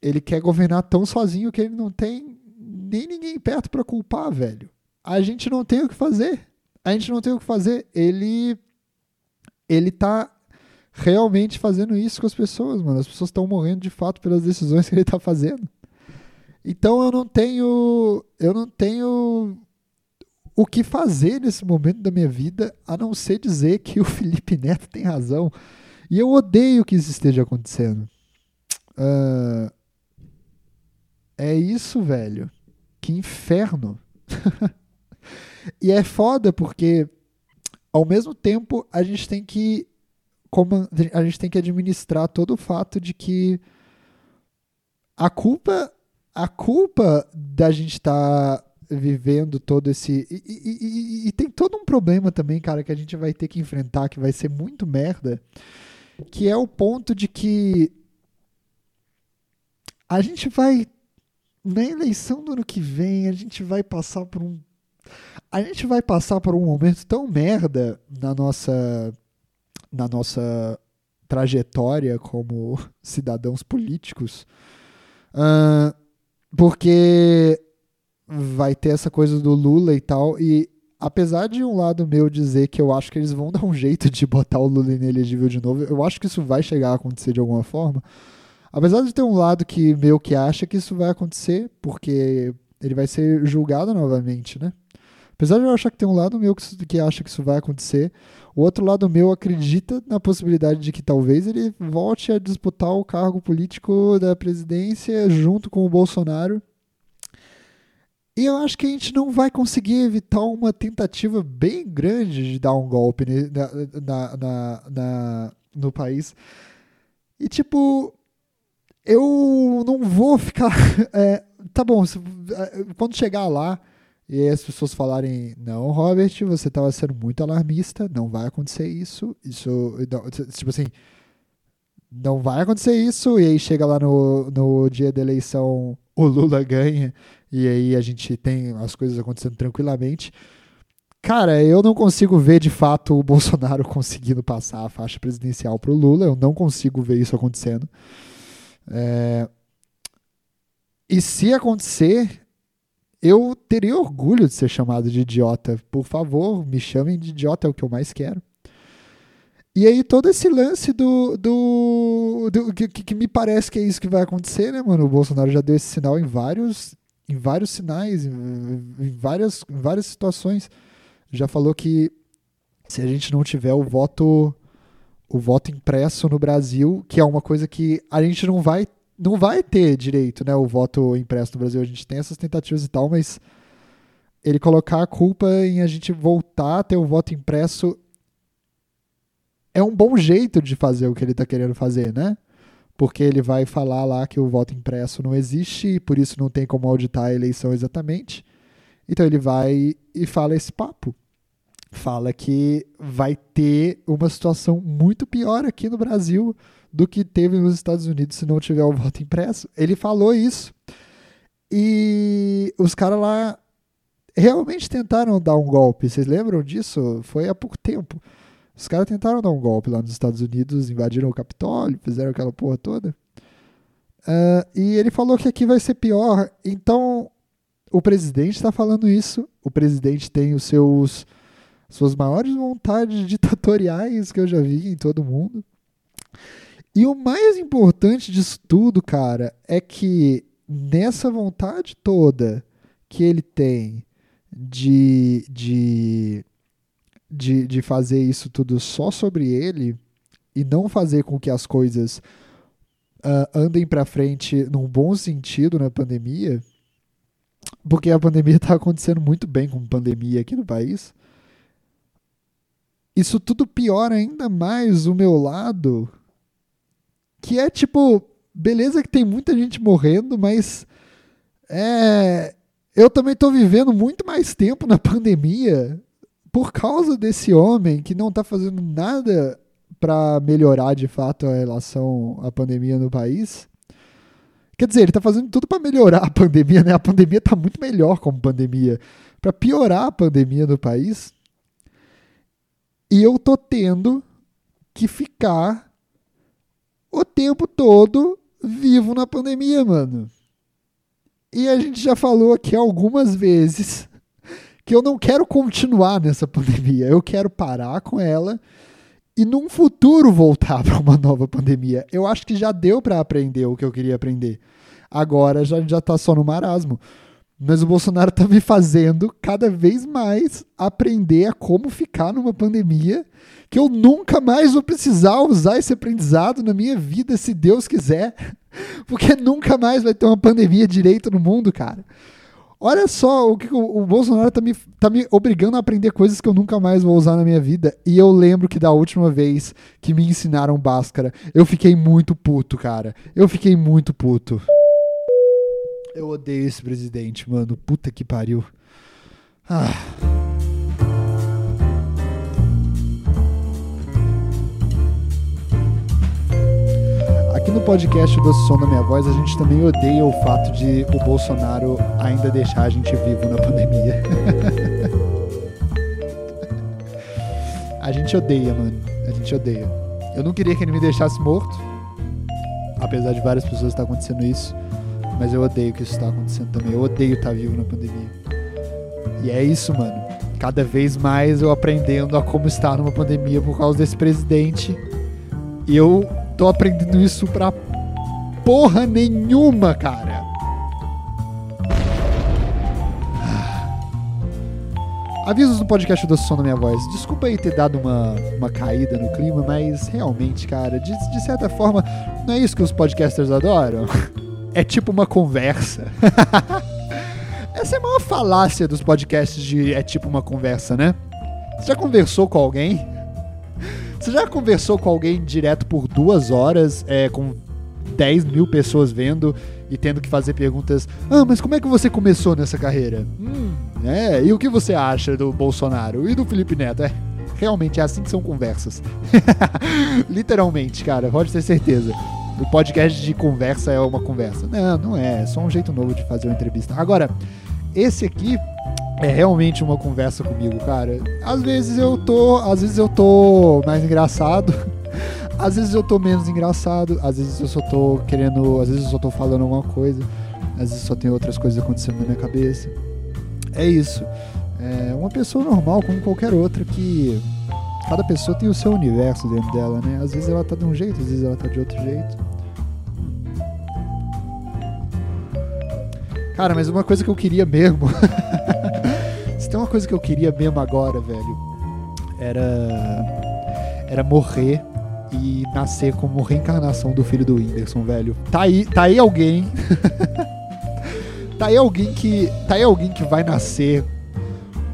ele quer governar tão sozinho que ele não tem nem ninguém perto para culpar, velho. A gente não tem o que fazer. A gente não tem o que fazer. Ele ele tá realmente fazendo isso com as pessoas, mano. As pessoas estão morrendo de fato pelas decisões que ele tá fazendo. Então eu não tenho eu não tenho o que fazer nesse momento da minha vida a não ser dizer que o Felipe Neto tem razão. E eu odeio que isso esteja acontecendo. Uh, é isso, velho. Que inferno. e é foda porque ao mesmo tempo a gente tem que a gente tem que administrar todo o fato de que a culpa a culpa da gente estar tá vivendo todo esse. E, e, e, e, tem todo um problema também, cara, que a gente vai ter que enfrentar, que vai ser muito merda, que é o ponto de que a gente vai. Na eleição do ano que vem, a gente vai passar por um. A gente vai passar por um momento tão merda na nossa. Na nossa trajetória como cidadãos políticos. Uh, porque vai ter essa coisa do Lula e tal. E apesar de um lado meu dizer que eu acho que eles vão dar um jeito de botar o Lula inelegível de novo, eu acho que isso vai chegar a acontecer de alguma forma. Apesar de ter um lado que meu que acha que isso vai acontecer, porque ele vai ser julgado novamente, né? Apesar de eu achar que tem um lado meu que, que acha que isso vai acontecer, o outro lado meu acredita na possibilidade de que talvez ele volte a disputar o cargo político da presidência junto com o Bolsonaro e eu acho que a gente não vai conseguir evitar uma tentativa bem grande de dar um golpe na, na, na, na no país. E, tipo, eu não vou ficar. É, tá bom, é, quando chegar lá e as pessoas falarem: Não, Robert, você estava sendo muito alarmista, não vai acontecer isso. Isso, tipo assim, não vai acontecer isso. E aí chega lá no, no dia da eleição, o Lula ganha e aí a gente tem as coisas acontecendo tranquilamente. Cara, eu não consigo ver de fato o Bolsonaro conseguindo passar a faixa presidencial para o Lula, eu não consigo ver isso acontecendo. É... E se acontecer, eu teria orgulho de ser chamado de idiota. Por favor, me chamem de idiota, é o que eu mais quero. E aí todo esse lance do. do, do que, que, me parece que é isso que vai acontecer, né, mano? O Bolsonaro já deu esse sinal em vários em vários sinais, em, em, várias, em várias situações. Já falou que se a gente não tiver o voto o voto impresso no Brasil, que é uma coisa que a gente não vai não vai ter direito, né, o voto impresso no Brasil. A gente tem essas tentativas e tal, mas ele colocar a culpa em a gente voltar a ter o voto impresso é um bom jeito de fazer o que ele está querendo fazer, né? porque ele vai falar lá que o voto impresso não existe e por isso não tem como auditar a eleição exatamente. Então ele vai e fala esse papo. Fala que vai ter uma situação muito pior aqui no Brasil do que teve nos Estados Unidos se não tiver o voto impresso. Ele falou isso. E os caras lá realmente tentaram dar um golpe. Vocês lembram disso? Foi há pouco tempo. Os caras tentaram dar um golpe lá nos Estados Unidos, invadiram o Capitólio, fizeram aquela porra toda. Uh, e ele falou que aqui vai ser pior. Então, o presidente está falando isso. O presidente tem os seus suas maiores vontades ditatoriais que eu já vi em todo mundo. E o mais importante disso tudo, cara, é que nessa vontade toda que ele tem de, de de, de fazer isso tudo só sobre ele e não fazer com que as coisas uh, andem para frente num bom sentido na pandemia, porque a pandemia está acontecendo muito bem com pandemia aqui no país. Isso tudo piora ainda mais o meu lado, que é tipo, beleza que tem muita gente morrendo, mas é, eu também estou vivendo muito mais tempo na pandemia por causa desse homem que não está fazendo nada para melhorar de fato a relação à pandemia no país. Quer dizer, ele está fazendo tudo para melhorar a pandemia, né? A pandemia está muito melhor como pandemia. Para piorar a pandemia no país. E eu tô tendo que ficar o tempo todo vivo na pandemia, mano. E a gente já falou aqui algumas vezes que eu não quero continuar nessa pandemia. Eu quero parar com ela e num futuro voltar para uma nova pandemia. Eu acho que já deu para aprender o que eu queria aprender. Agora já já tá só no marasmo. Mas o Bolsonaro está me fazendo cada vez mais aprender a como ficar numa pandemia, que eu nunca mais vou precisar usar esse aprendizado na minha vida, se Deus quiser, porque nunca mais vai ter uma pandemia direito no mundo, cara. Olha só o que o, Bolsonaro tá me, tá me obrigando a aprender coisas que eu nunca mais vou usar na minha vida. E eu lembro que da última vez que me ensinaram Bhaskara, eu fiquei muito puto, cara. Eu fiquei muito puto. Eu odeio esse presidente, mano. Puta que pariu. Ah. Aqui no podcast do Som da Minha Voz, a gente também odeia o fato de o Bolsonaro ainda deixar a gente vivo na pandemia. a gente odeia, mano. A gente odeia. Eu não queria que ele me deixasse morto, apesar de várias pessoas estar acontecendo isso, mas eu odeio que isso está acontecendo também. Eu odeio estar vivo na pandemia. E é isso, mano. Cada vez mais eu aprendendo a como estar numa pandemia por causa desse presidente. E eu tô aprendendo isso pra porra nenhuma, cara. Avisos no podcast do Som na Minha Voz. Desculpa aí ter dado uma, uma caída no clima, mas realmente, cara, de, de certa forma, não é isso que os podcasters adoram? É tipo uma conversa. Essa é a maior falácia dos podcasts de é tipo uma conversa, né? Você já conversou com alguém? Você já conversou com alguém direto por duas horas, é, com 10 mil pessoas vendo e tendo que fazer perguntas? Ah, mas como é que você começou nessa carreira? Hum, é, e o que você acha do Bolsonaro e do Felipe Neto? É, realmente é assim que são conversas. Literalmente, cara, pode ter certeza. O podcast de conversa é uma conversa. Não, não é. É só um jeito novo de fazer uma entrevista. Agora, esse aqui é realmente uma conversa comigo, cara. Às vezes eu tô, às vezes eu tô mais engraçado, às vezes eu tô menos engraçado, às vezes eu só tô querendo, às vezes eu só tô falando alguma coisa, às vezes só tem outras coisas acontecendo na minha cabeça. É isso. É uma pessoa normal como qualquer outra que cada pessoa tem o seu universo dentro dela, né? Às vezes ela tá de um jeito, às vezes ela tá de outro jeito. Cara, mas uma coisa que eu queria mesmo. Se tem uma coisa que eu queria mesmo agora, velho, era. Era morrer e nascer como reencarnação do filho do Whindersson, velho. Tá aí, tá aí alguém. tá aí alguém que. Tá aí alguém que vai nascer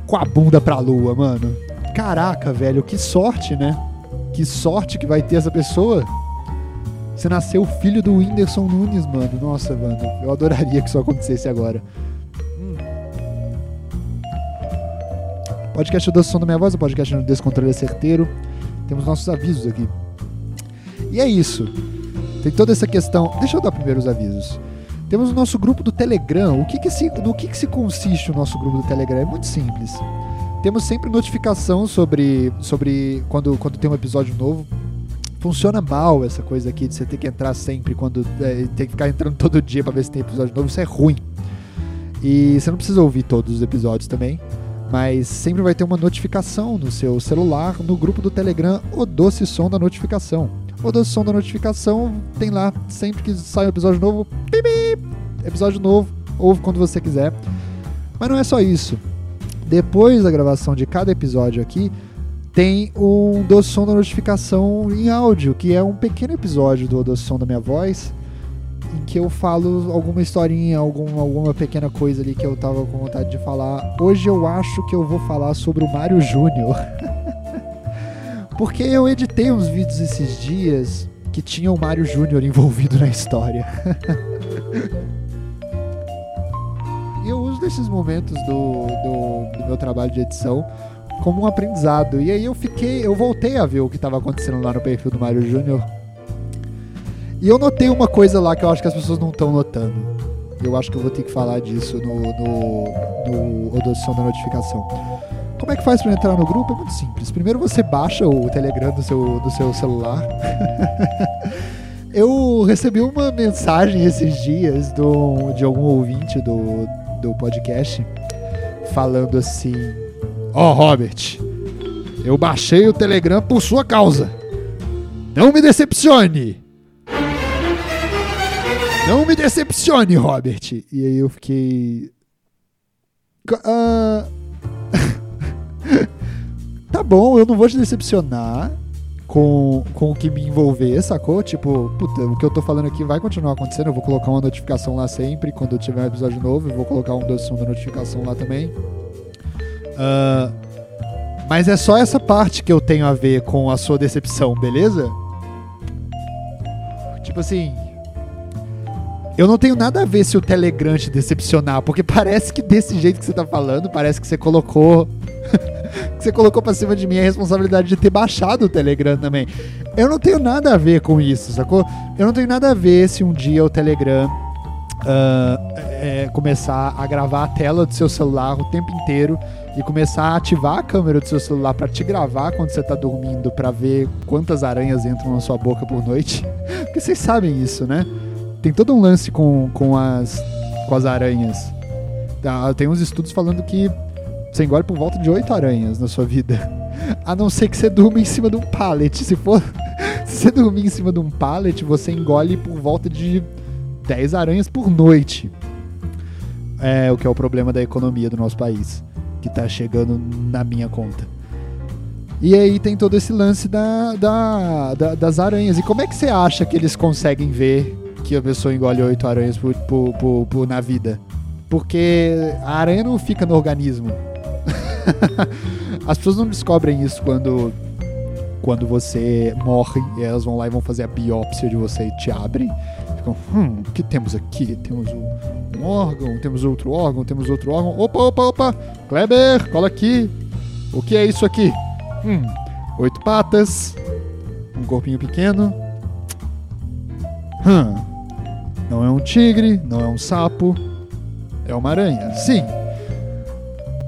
com a bunda pra lua, mano. Caraca, velho, que sorte, né? Que sorte que vai ter essa pessoa. Você nasceu filho do Whindersson Nunes, mano. Nossa, mano. Eu adoraria que isso acontecesse agora. Podcast do Som da Minha Voz, o podcast do Descontrole Certeiro. Temos nossos avisos aqui. E é isso. Tem toda essa questão. Deixa eu dar primeiro os avisos. Temos o nosso grupo do Telegram. O que que se, no que, que se consiste o nosso grupo do Telegram? É muito simples. Temos sempre notificação sobre, sobre quando, quando tem um episódio novo funciona mal essa coisa aqui de você ter que entrar sempre quando é, tem que ficar entrando todo dia para ver se tem episódio novo, isso é ruim. E você não precisa ouvir todos os episódios também, mas sempre vai ter uma notificação no seu celular no grupo do Telegram O Doce Som da Notificação. O Doce Som da Notificação tem lá sempre que sai um episódio novo, pipi, episódio novo, ouve quando você quiser. Mas não é só isso. Depois da gravação de cada episódio aqui, tem um Doce Som da Notificação em áudio, que é um pequeno episódio do Doce Som da Minha Voz, em que eu falo alguma historinha, algum, alguma pequena coisa ali que eu tava com vontade de falar. Hoje eu acho que eu vou falar sobre o Mario Júnior. Porque eu editei uns vídeos esses dias que tinha o Mario Júnior envolvido na história. e eu uso desses momentos do, do, do meu trabalho de edição como um aprendizado. E aí eu fiquei, eu voltei a ver o que estava acontecendo lá no perfil do Mario Júnior. E eu notei uma coisa lá que eu acho que as pessoas não estão notando. Eu acho que eu vou ter que falar disso no, no, no Odoção da Notificação. Como é que faz para entrar no grupo? É muito simples. Primeiro você baixa o Telegram do seu, do seu celular. eu recebi uma mensagem esses dias do, de algum ouvinte do, do podcast falando assim Ó, oh, Robert, eu baixei o Telegram por sua causa. Não me decepcione! Não me decepcione, Robert! E aí eu fiquei. Uh... tá bom, eu não vou te decepcionar com, com o que me envolver, sacou? Tipo, puta, o que eu tô falando aqui vai continuar acontecendo. Eu vou colocar uma notificação lá sempre. Quando tiver um episódio novo, eu vou colocar um doce da notificação lá também. Uh, mas é só essa parte que eu tenho a ver com a sua decepção, beleza? Tipo assim. Eu não tenho nada a ver se o Telegram te decepcionar, porque parece que desse jeito que você tá falando, parece que você colocou. que você colocou pra cima de mim a responsabilidade de ter baixado o Telegram também. Eu não tenho nada a ver com isso, sacou? Eu não tenho nada a ver se um dia o Telegram uh, é, começar a gravar a tela do seu celular o tempo inteiro e começar a ativar a câmera do seu celular para te gravar quando você tá dormindo para ver quantas aranhas entram na sua boca por noite. Porque vocês sabem isso, né? Tem todo um lance com, com, as, com as aranhas. Tá, tem uns estudos falando que você engole por volta de oito aranhas na sua vida. A não ser que você durma em cima de um pallet. Se for. Se você dormir em cima de um pallet, você engole por volta de 10 aranhas por noite. É o que é o problema da economia do nosso país, que tá chegando na minha conta. E aí tem todo esse lance da, da, da, das aranhas. E como é que você acha que eles conseguem ver que a pessoa engole oito aranhas por, por, por, por, na vida? Porque a aranha não fica no organismo. As pessoas não descobrem isso quando, quando você morre e elas vão lá e vão fazer a biópsia de você e te abrem ficam, hum, o que temos aqui? Temos um, um órgão, temos outro órgão, temos outro órgão. Opa, opa, opa! Kleber, cola aqui. O que é isso aqui? Hum, oito patas, um corpinho pequeno. Hum, não é um tigre, não é um sapo, é uma aranha. Sim.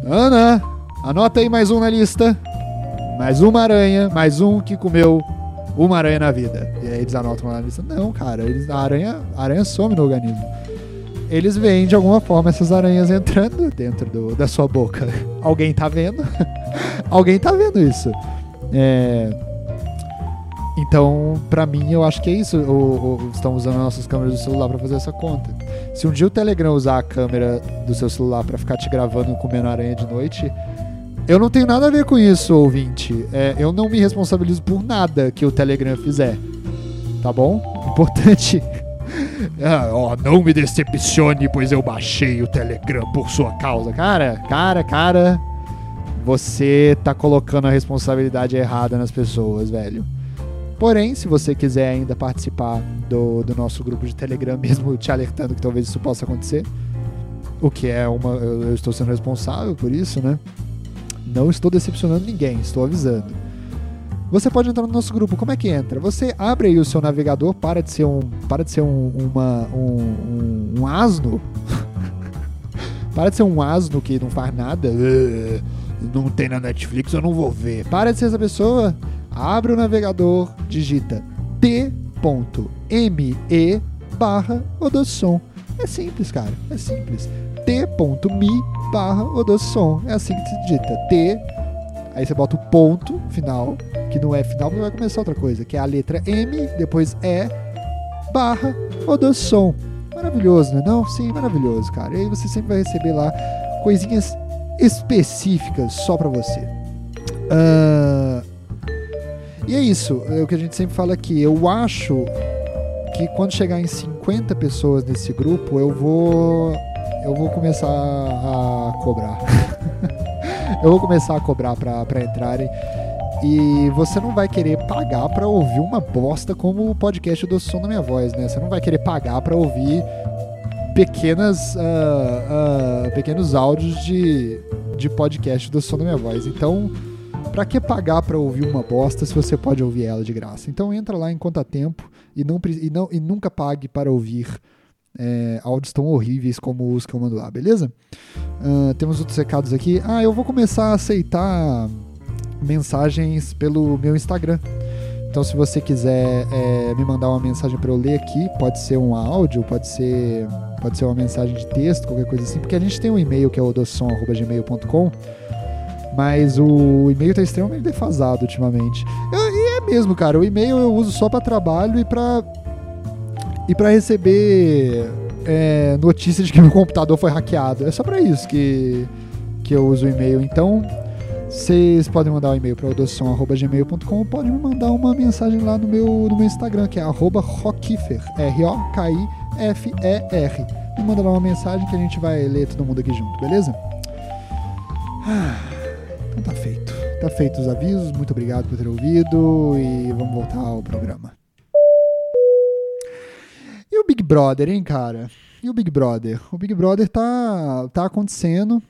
Ana, anota aí mais um na lista. Mais uma aranha, mais um que comeu uma aranha na vida. E aí eles anotam na lista. Não, cara, eles, a, aranha, a aranha some no organismo. Eles veem de alguma forma essas aranhas entrando dentro do, da sua boca. Alguém tá vendo? Alguém tá vendo isso. É... Então, para mim, eu acho que é isso. O, o, estão usando nossas câmeras do celular para fazer essa conta. Se um dia o Telegram usar a câmera do seu celular para ficar te gravando comendo aranha de noite, eu não tenho nada a ver com isso, ouvinte. É, eu não me responsabilizo por nada que o Telegram fizer. Tá bom? Importante. ah, oh, não me decepcione, pois eu baixei o Telegram por sua causa. Cara, cara, cara. Você tá colocando a responsabilidade errada nas pessoas, velho. Porém, se você quiser ainda participar do, do nosso grupo de Telegram, mesmo te alertando que talvez isso possa acontecer, o que é uma. Eu, eu estou sendo responsável por isso, né? Não estou decepcionando ninguém, estou avisando. Você pode entrar no nosso grupo. Como é que entra? Você abre aí o seu navegador, para de ser um, para de ser um, uma, um, um, um asno. para de ser um asno que não faz nada. Não tem na Netflix, eu não vou ver. Para de ser essa pessoa. Abre o navegador, digita t.me barra Odossom. É simples, cara. É simples. t.me barra Odossom. É assim que se digita. T, aí você bota o ponto final, que não é final porque vai começar outra coisa, que é a letra M, depois E, barra Odossom. Maravilhoso, né? Não? Sim, maravilhoso, cara. E aí você sempre vai receber lá coisinhas específicas só pra você. Uh... E é isso, é o que a gente sempre fala aqui. Eu acho que quando chegar em 50 pessoas nesse grupo, eu vou eu vou começar a cobrar. eu vou começar a cobrar para entrarem. E você não vai querer pagar para ouvir uma bosta como o podcast do Som da Minha Voz, né? Você não vai querer pagar para ouvir pequenas, uh, uh, pequenos áudios de, de podcast do Som da Minha Voz. Então, para que pagar para ouvir uma bosta se você pode ouvir ela de graça? Então entra lá em conta tempo e, não, e, não, e nunca pague para ouvir é, áudios tão horríveis como os que eu mando lá, beleza? Uh, temos outros recados aqui. Ah, eu vou começar a aceitar mensagens pelo meu Instagram. Então, se você quiser é, me mandar uma mensagem para eu ler aqui, pode ser um áudio, pode ser, pode ser uma mensagem de texto, qualquer coisa assim, porque a gente tem um e-mail que é odossom.gmail.com, mas o e-mail está extremamente defasado ultimamente. Eu, e é mesmo, cara, o e-mail eu uso só para trabalho e para e para receber é, notícia de que meu computador foi hackeado. É só para isso que, que eu uso o e-mail. Então, vocês podem mandar um e-mail para odossom.gmail.com ou podem me mandar uma mensagem lá no meu, no meu Instagram, que é rockifer, R-O-K-I-F-E-R. Me manda lá uma mensagem que a gente vai ler todo mundo aqui junto, beleza? Ah, então tá feito. Tá feito os avisos, muito obrigado por ter ouvido e vamos voltar ao programa. Brother, hein, cara? E o Big Brother? O Big Brother tá, tá acontecendo.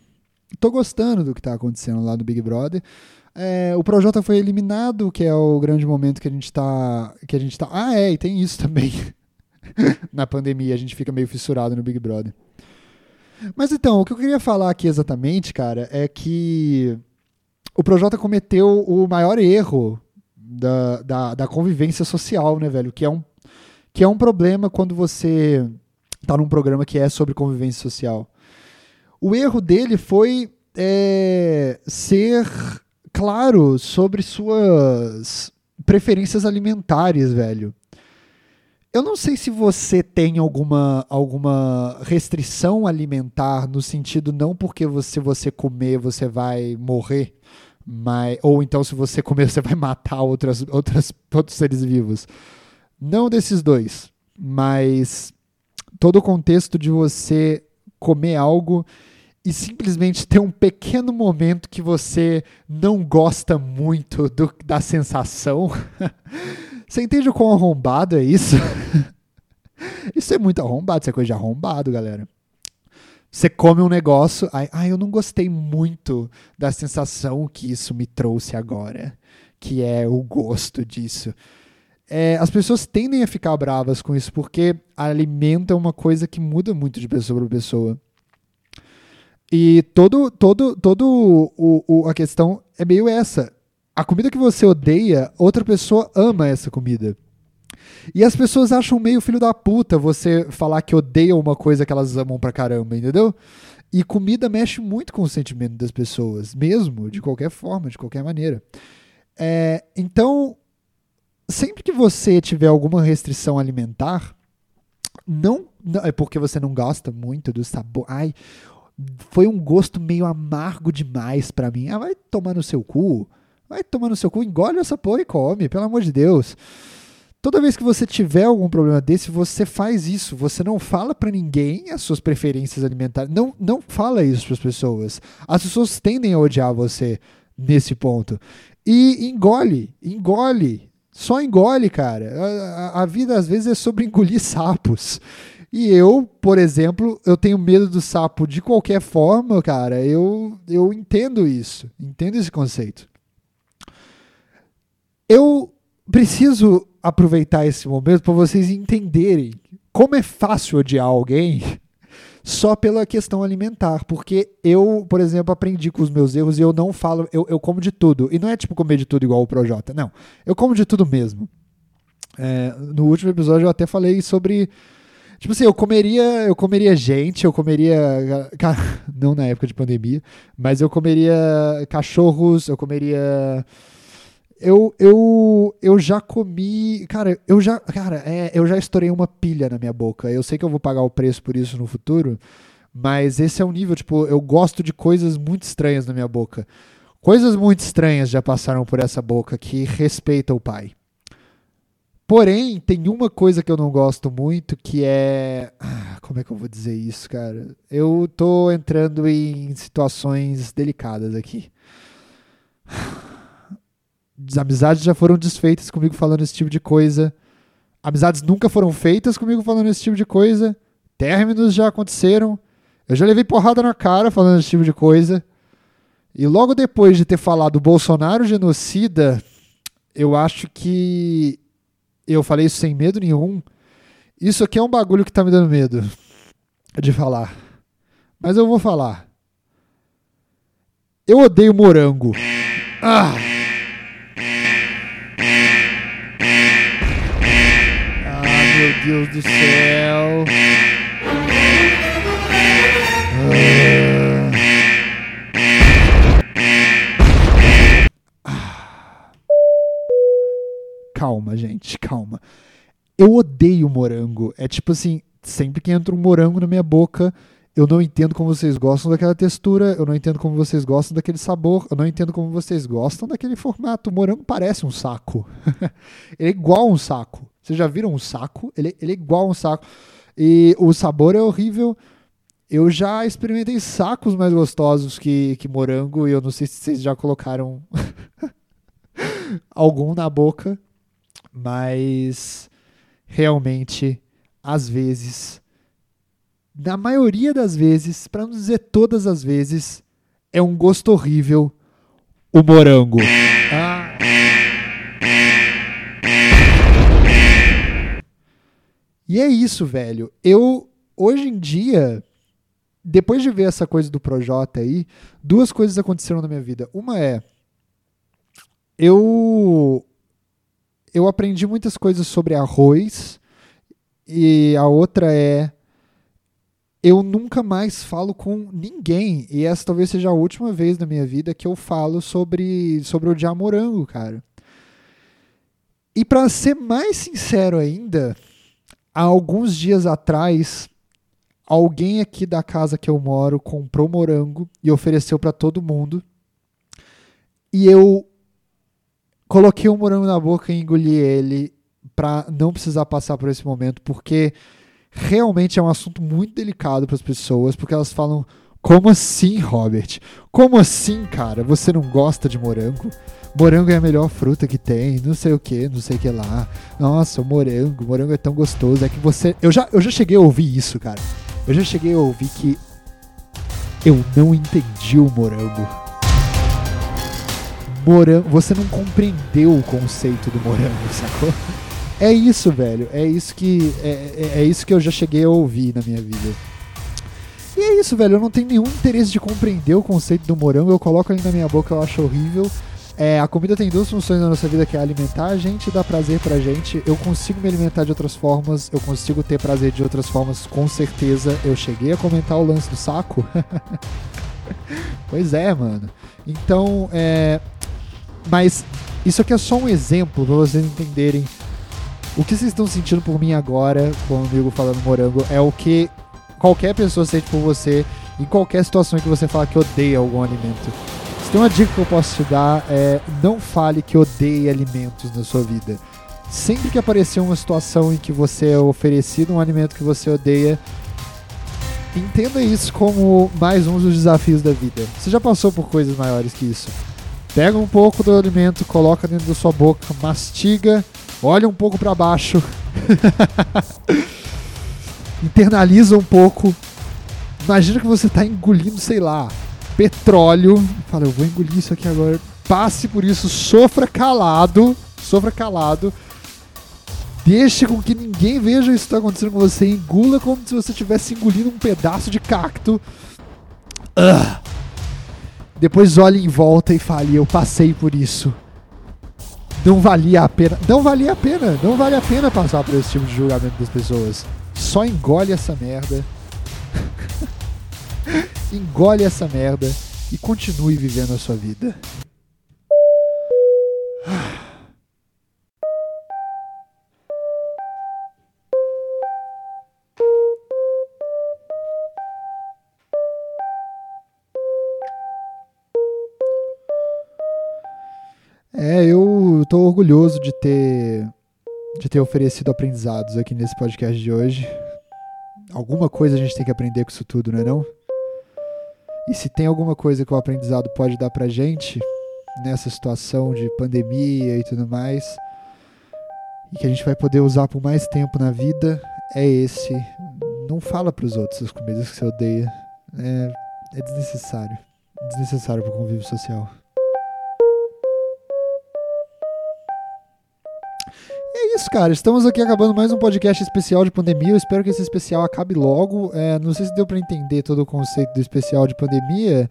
Tô gostando do que tá acontecendo lá do Big Brother. É, o Projota foi eliminado, que é o grande momento que a gente tá. Que a gente tá. Ah, é, e tem isso também. Na pandemia, a gente fica meio fissurado no Big Brother. Mas então, o que eu queria falar aqui exatamente, cara, é que o Projota cometeu o maior erro da, da, da convivência social, né, velho? Que é, um, que é um problema quando você tá num programa que é sobre convivência social. O erro dele foi é, ser claro sobre suas preferências alimentares, velho. Eu não sei se você tem alguma, alguma restrição alimentar no sentido não porque você você comer você vai morrer, mas ou então se você comer você vai matar outras, outras outros seres vivos. Não desses dois, mas todo o contexto de você comer algo e simplesmente ter um pequeno momento que você não gosta muito do, da sensação. Você entende o quão arrombado é isso? isso é muito arrombado, isso é coisa de arrombado, galera. Você come um negócio, ai, ai, eu não gostei muito da sensação que isso me trouxe agora, que é o gosto disso. É, as pessoas tendem a ficar bravas com isso porque alimento é uma coisa que muda muito de pessoa para pessoa. E todo, todo, todo o, o, a questão é meio essa a comida que você odeia, outra pessoa ama essa comida. E as pessoas acham meio filho da puta você falar que odeia uma coisa que elas amam pra caramba, entendeu? E comida mexe muito com o sentimento das pessoas, mesmo, de qualquer forma, de qualquer maneira. É, então, sempre que você tiver alguma restrição alimentar, não, não, é porque você não gosta muito do sabor. Ai, foi um gosto meio amargo demais para mim. Ah, vai tomar no seu cu. Vai tomar no seu cu, engole essa porra e come, pelo amor de Deus. Toda vez que você tiver algum problema desse, você faz isso. Você não fala para ninguém as suas preferências alimentares. Não, não fala isso para as pessoas. As pessoas tendem a odiar você nesse ponto. E engole, engole. Só engole, cara. A, a, a vida às vezes é sobre engolir sapos. E eu, por exemplo, eu tenho medo do sapo de qualquer forma, cara. Eu, eu entendo isso. Entendo esse conceito. Eu preciso aproveitar esse momento para vocês entenderem como é fácil odiar alguém só pela questão alimentar. Porque eu, por exemplo, aprendi com os meus erros e eu não falo, eu, eu como de tudo. E não é tipo comer de tudo igual o Projota, não. Eu como de tudo mesmo. É, no último episódio eu até falei sobre. Tipo assim, eu comeria, eu comeria gente, eu comeria. Não na época de pandemia, mas eu comeria cachorros, eu comeria eu, eu, eu já comi. Cara, eu já. Cara, é, eu já estourei uma pilha na minha boca. Eu sei que eu vou pagar o preço por isso no futuro. Mas esse é um nível, tipo, eu gosto de coisas muito estranhas na minha boca. Coisas muito estranhas já passaram por essa boca que respeita o pai. Porém, tem uma coisa que eu não gosto muito que é. Ah, como é que eu vou dizer isso, cara? Eu tô entrando em situações delicadas aqui amizades já foram desfeitas comigo falando esse tipo de coisa. Amizades nunca foram feitas comigo falando esse tipo de coisa. Términos já aconteceram. Eu já levei porrada na cara falando esse tipo de coisa. E logo depois de ter falado Bolsonaro genocida, eu acho que eu falei isso sem medo nenhum. Isso aqui é um bagulho que tá me dando medo de falar. Mas eu vou falar. Eu odeio morango. Ah! Deus do céu. Ah. Calma, gente, calma. Eu odeio morango. É tipo assim, sempre que entra um morango na minha boca, eu não entendo como vocês gostam daquela textura, eu não entendo como vocês gostam daquele sabor, eu não entendo como vocês gostam daquele formato. O morango parece um saco. Ele é igual um saco. Vocês já viram um saco? Ele, ele é igual a um saco. E o sabor é horrível. Eu já experimentei sacos mais gostosos que, que morango e eu não sei se vocês já colocaram algum na boca, mas realmente às vezes, na maioria das vezes, para não dizer todas as vezes, é um gosto horrível o morango. E é isso, velho. Eu, hoje em dia, depois de ver essa coisa do Projota aí, duas coisas aconteceram na minha vida. Uma é. Eu. Eu aprendi muitas coisas sobre arroz. E a outra é. Eu nunca mais falo com ninguém. E essa talvez seja a última vez na minha vida que eu falo sobre, sobre odiar morango, cara. E para ser mais sincero ainda, há alguns dias atrás, alguém aqui da casa que eu moro comprou morango e ofereceu para todo mundo. E eu coloquei o morango na boca e engoli ele para não precisar passar por esse momento, porque realmente é um assunto muito delicado para as pessoas, porque elas falam: "Como assim, Robert? Como assim, cara? Você não gosta de morango?" morango é a melhor fruta que tem, não sei o que, não sei o que lá. Nossa, morango, morango é tão gostoso. É que você. Eu já, eu já cheguei a ouvir isso, cara. Eu já cheguei a ouvir que eu não entendi o morango. Morango. Você não compreendeu o conceito do morango, sacou? É isso, velho. É isso que. É, é, é isso que eu já cheguei a ouvir na minha vida. E é isso, velho. Eu não tenho nenhum interesse de compreender o conceito do morango. Eu coloco ele na minha boca, eu acho horrível. É, a comida tem duas funções na nossa vida, que é alimentar a gente e dar prazer pra gente. Eu consigo me alimentar de outras formas, eu consigo ter prazer de outras formas, com certeza. Eu cheguei a comentar o lance do saco. pois é, mano. Então, é... Mas isso aqui é só um exemplo pra vocês entenderem o que vocês estão sentindo por mim agora, comigo falando morango, é o que qualquer pessoa sente por você em qualquer situação em que você fala que odeia algum alimento. Se tem uma dica que eu posso te dar é não fale que odeia alimentos na sua vida. Sempre que aparecer uma situação em que você é oferecido um alimento que você odeia, entenda isso como mais um dos desafios da vida. Você já passou por coisas maiores que isso. Pega um pouco do alimento, coloca dentro da sua boca, mastiga, olha um pouco para baixo, internaliza um pouco. Imagina que você está engolindo, sei lá, petróleo. Fala, eu vou engolir isso aqui agora. Passe por isso, sofra calado. Sofra calado. Deixe com que ninguém veja isso que está acontecendo com você. Engula como se você estivesse engolindo um pedaço de cacto. Uh. Depois olhe em volta e fale: Eu passei por isso. Não valia a pena. Não valia a pena. Não vale a pena passar por esse tipo de julgamento das pessoas. Só engole essa merda. engole essa merda e continue vivendo a sua vida. É, eu tô orgulhoso de ter de ter oferecido aprendizados aqui nesse podcast de hoje. Alguma coisa a gente tem que aprender com isso tudo, não é não? E se tem alguma coisa que o aprendizado pode dar pra gente nessa situação de pandemia e tudo mais, e que a gente vai poder usar por mais tempo na vida, é esse. Não fala pros outros as comidas que você odeia. É, é desnecessário. Desnecessário pro convívio social. Isso, cara. Estamos aqui acabando mais um podcast especial de pandemia. Eu espero que esse especial acabe logo. É, não sei se deu para entender todo o conceito do especial de pandemia,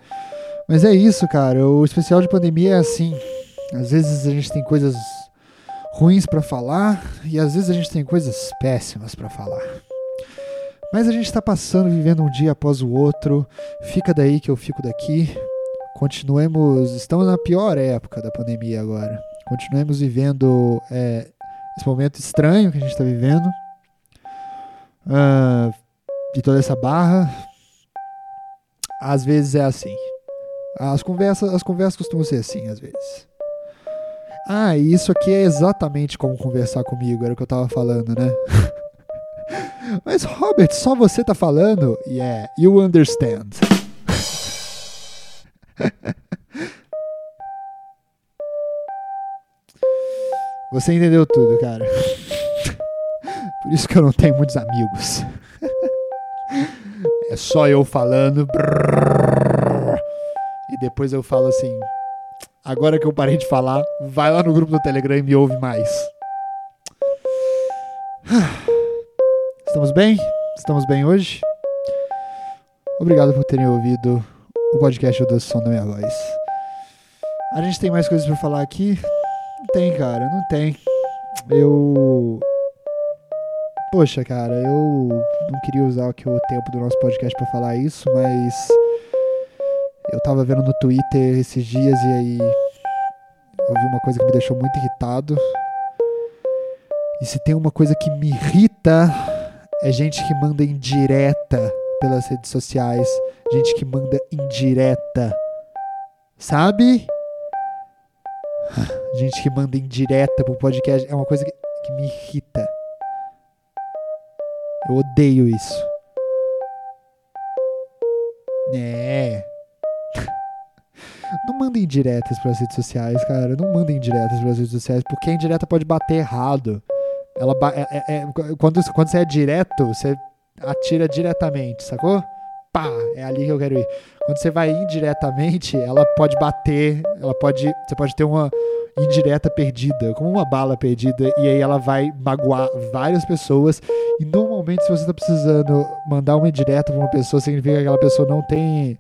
mas é isso, cara. O especial de pandemia é assim. Às vezes a gente tem coisas ruins para falar e às vezes a gente tem coisas péssimas para falar. Mas a gente está passando, vivendo um dia após o outro. Fica daí que eu fico daqui. Continuemos. Estamos na pior época da pandemia agora. Continuemos vivendo é, esse momento estranho que a gente está vivendo, uh, de toda essa barra, às vezes é assim. As conversas, as conversas costumam ser assim, às vezes. Ah, isso aqui é exatamente como conversar comigo, era o que eu tava falando, né? Mas, Robert, só você tá falando? Yeah, you understand. Você entendeu tudo, cara. Por isso que eu não tenho muitos amigos. é só eu falando. E depois eu falo assim: agora que eu parei de falar, vai lá no grupo do Telegram e me ouve mais. Estamos bem? Estamos bem hoje? Obrigado por terem ouvido o podcast do Som da Minha Voz. A gente tem mais coisas para falar aqui? Não tem, cara, não tem. Eu. Poxa, cara, eu não queria usar aqui o tempo do nosso podcast para falar isso, mas. Eu tava vendo no Twitter esses dias e aí. Eu vi uma coisa que me deixou muito irritado. E se tem uma coisa que me irrita, é gente que manda indireta pelas redes sociais. Gente que manda indireta. Sabe? Gente que manda indireta pro podcast. É uma coisa que, que me irrita. Eu odeio isso. É. Não mandem diretas para as redes sociais, cara. Não mandem diretas para as redes sociais, porque a indireta pode bater errado. Ela é, é, é, quando, quando você é direto, você atira diretamente, sacou? Pá, é ali que eu quero ir. Quando você vai indiretamente, ela pode bater, ela pode, você pode ter uma indireta perdida, como uma bala perdida, e aí ela vai magoar várias pessoas. E normalmente, se você está precisando mandar uma indireta para uma pessoa, significa que aquela pessoa não tem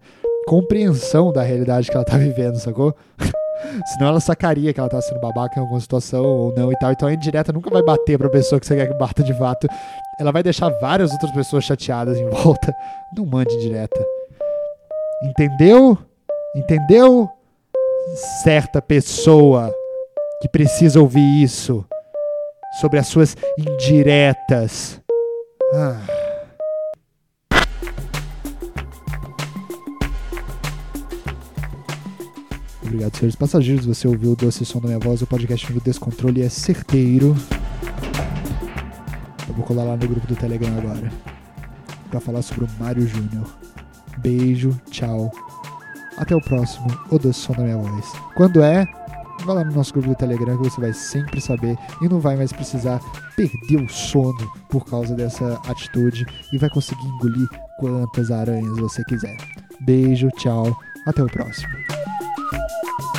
compreensão da realidade que ela está vivendo, sacou? Senão ela sacaria que ela tá sendo babaca em alguma situação ou não e tal. Então a indireta nunca vai bater pra pessoa que você quer que bata de fato. Ela vai deixar várias outras pessoas chateadas em volta. Não mande indireta. Entendeu? Entendeu? Certa pessoa que precisa ouvir isso sobre as suas indiretas. Ah. Obrigado, senhores passageiros. Você ouviu o doce som da minha voz. O podcast do Descontrole é certeiro. Eu vou colar lá no grupo do Telegram agora. Pra falar sobre o Mário Júnior. Beijo, tchau. Até o próximo, o doce som da minha voz. Quando é, vai lá no nosso grupo do Telegram que você vai sempre saber e não vai mais precisar perder o sono por causa dessa atitude e vai conseguir engolir quantas aranhas você quiser. Beijo, tchau, até o próximo. Thank you.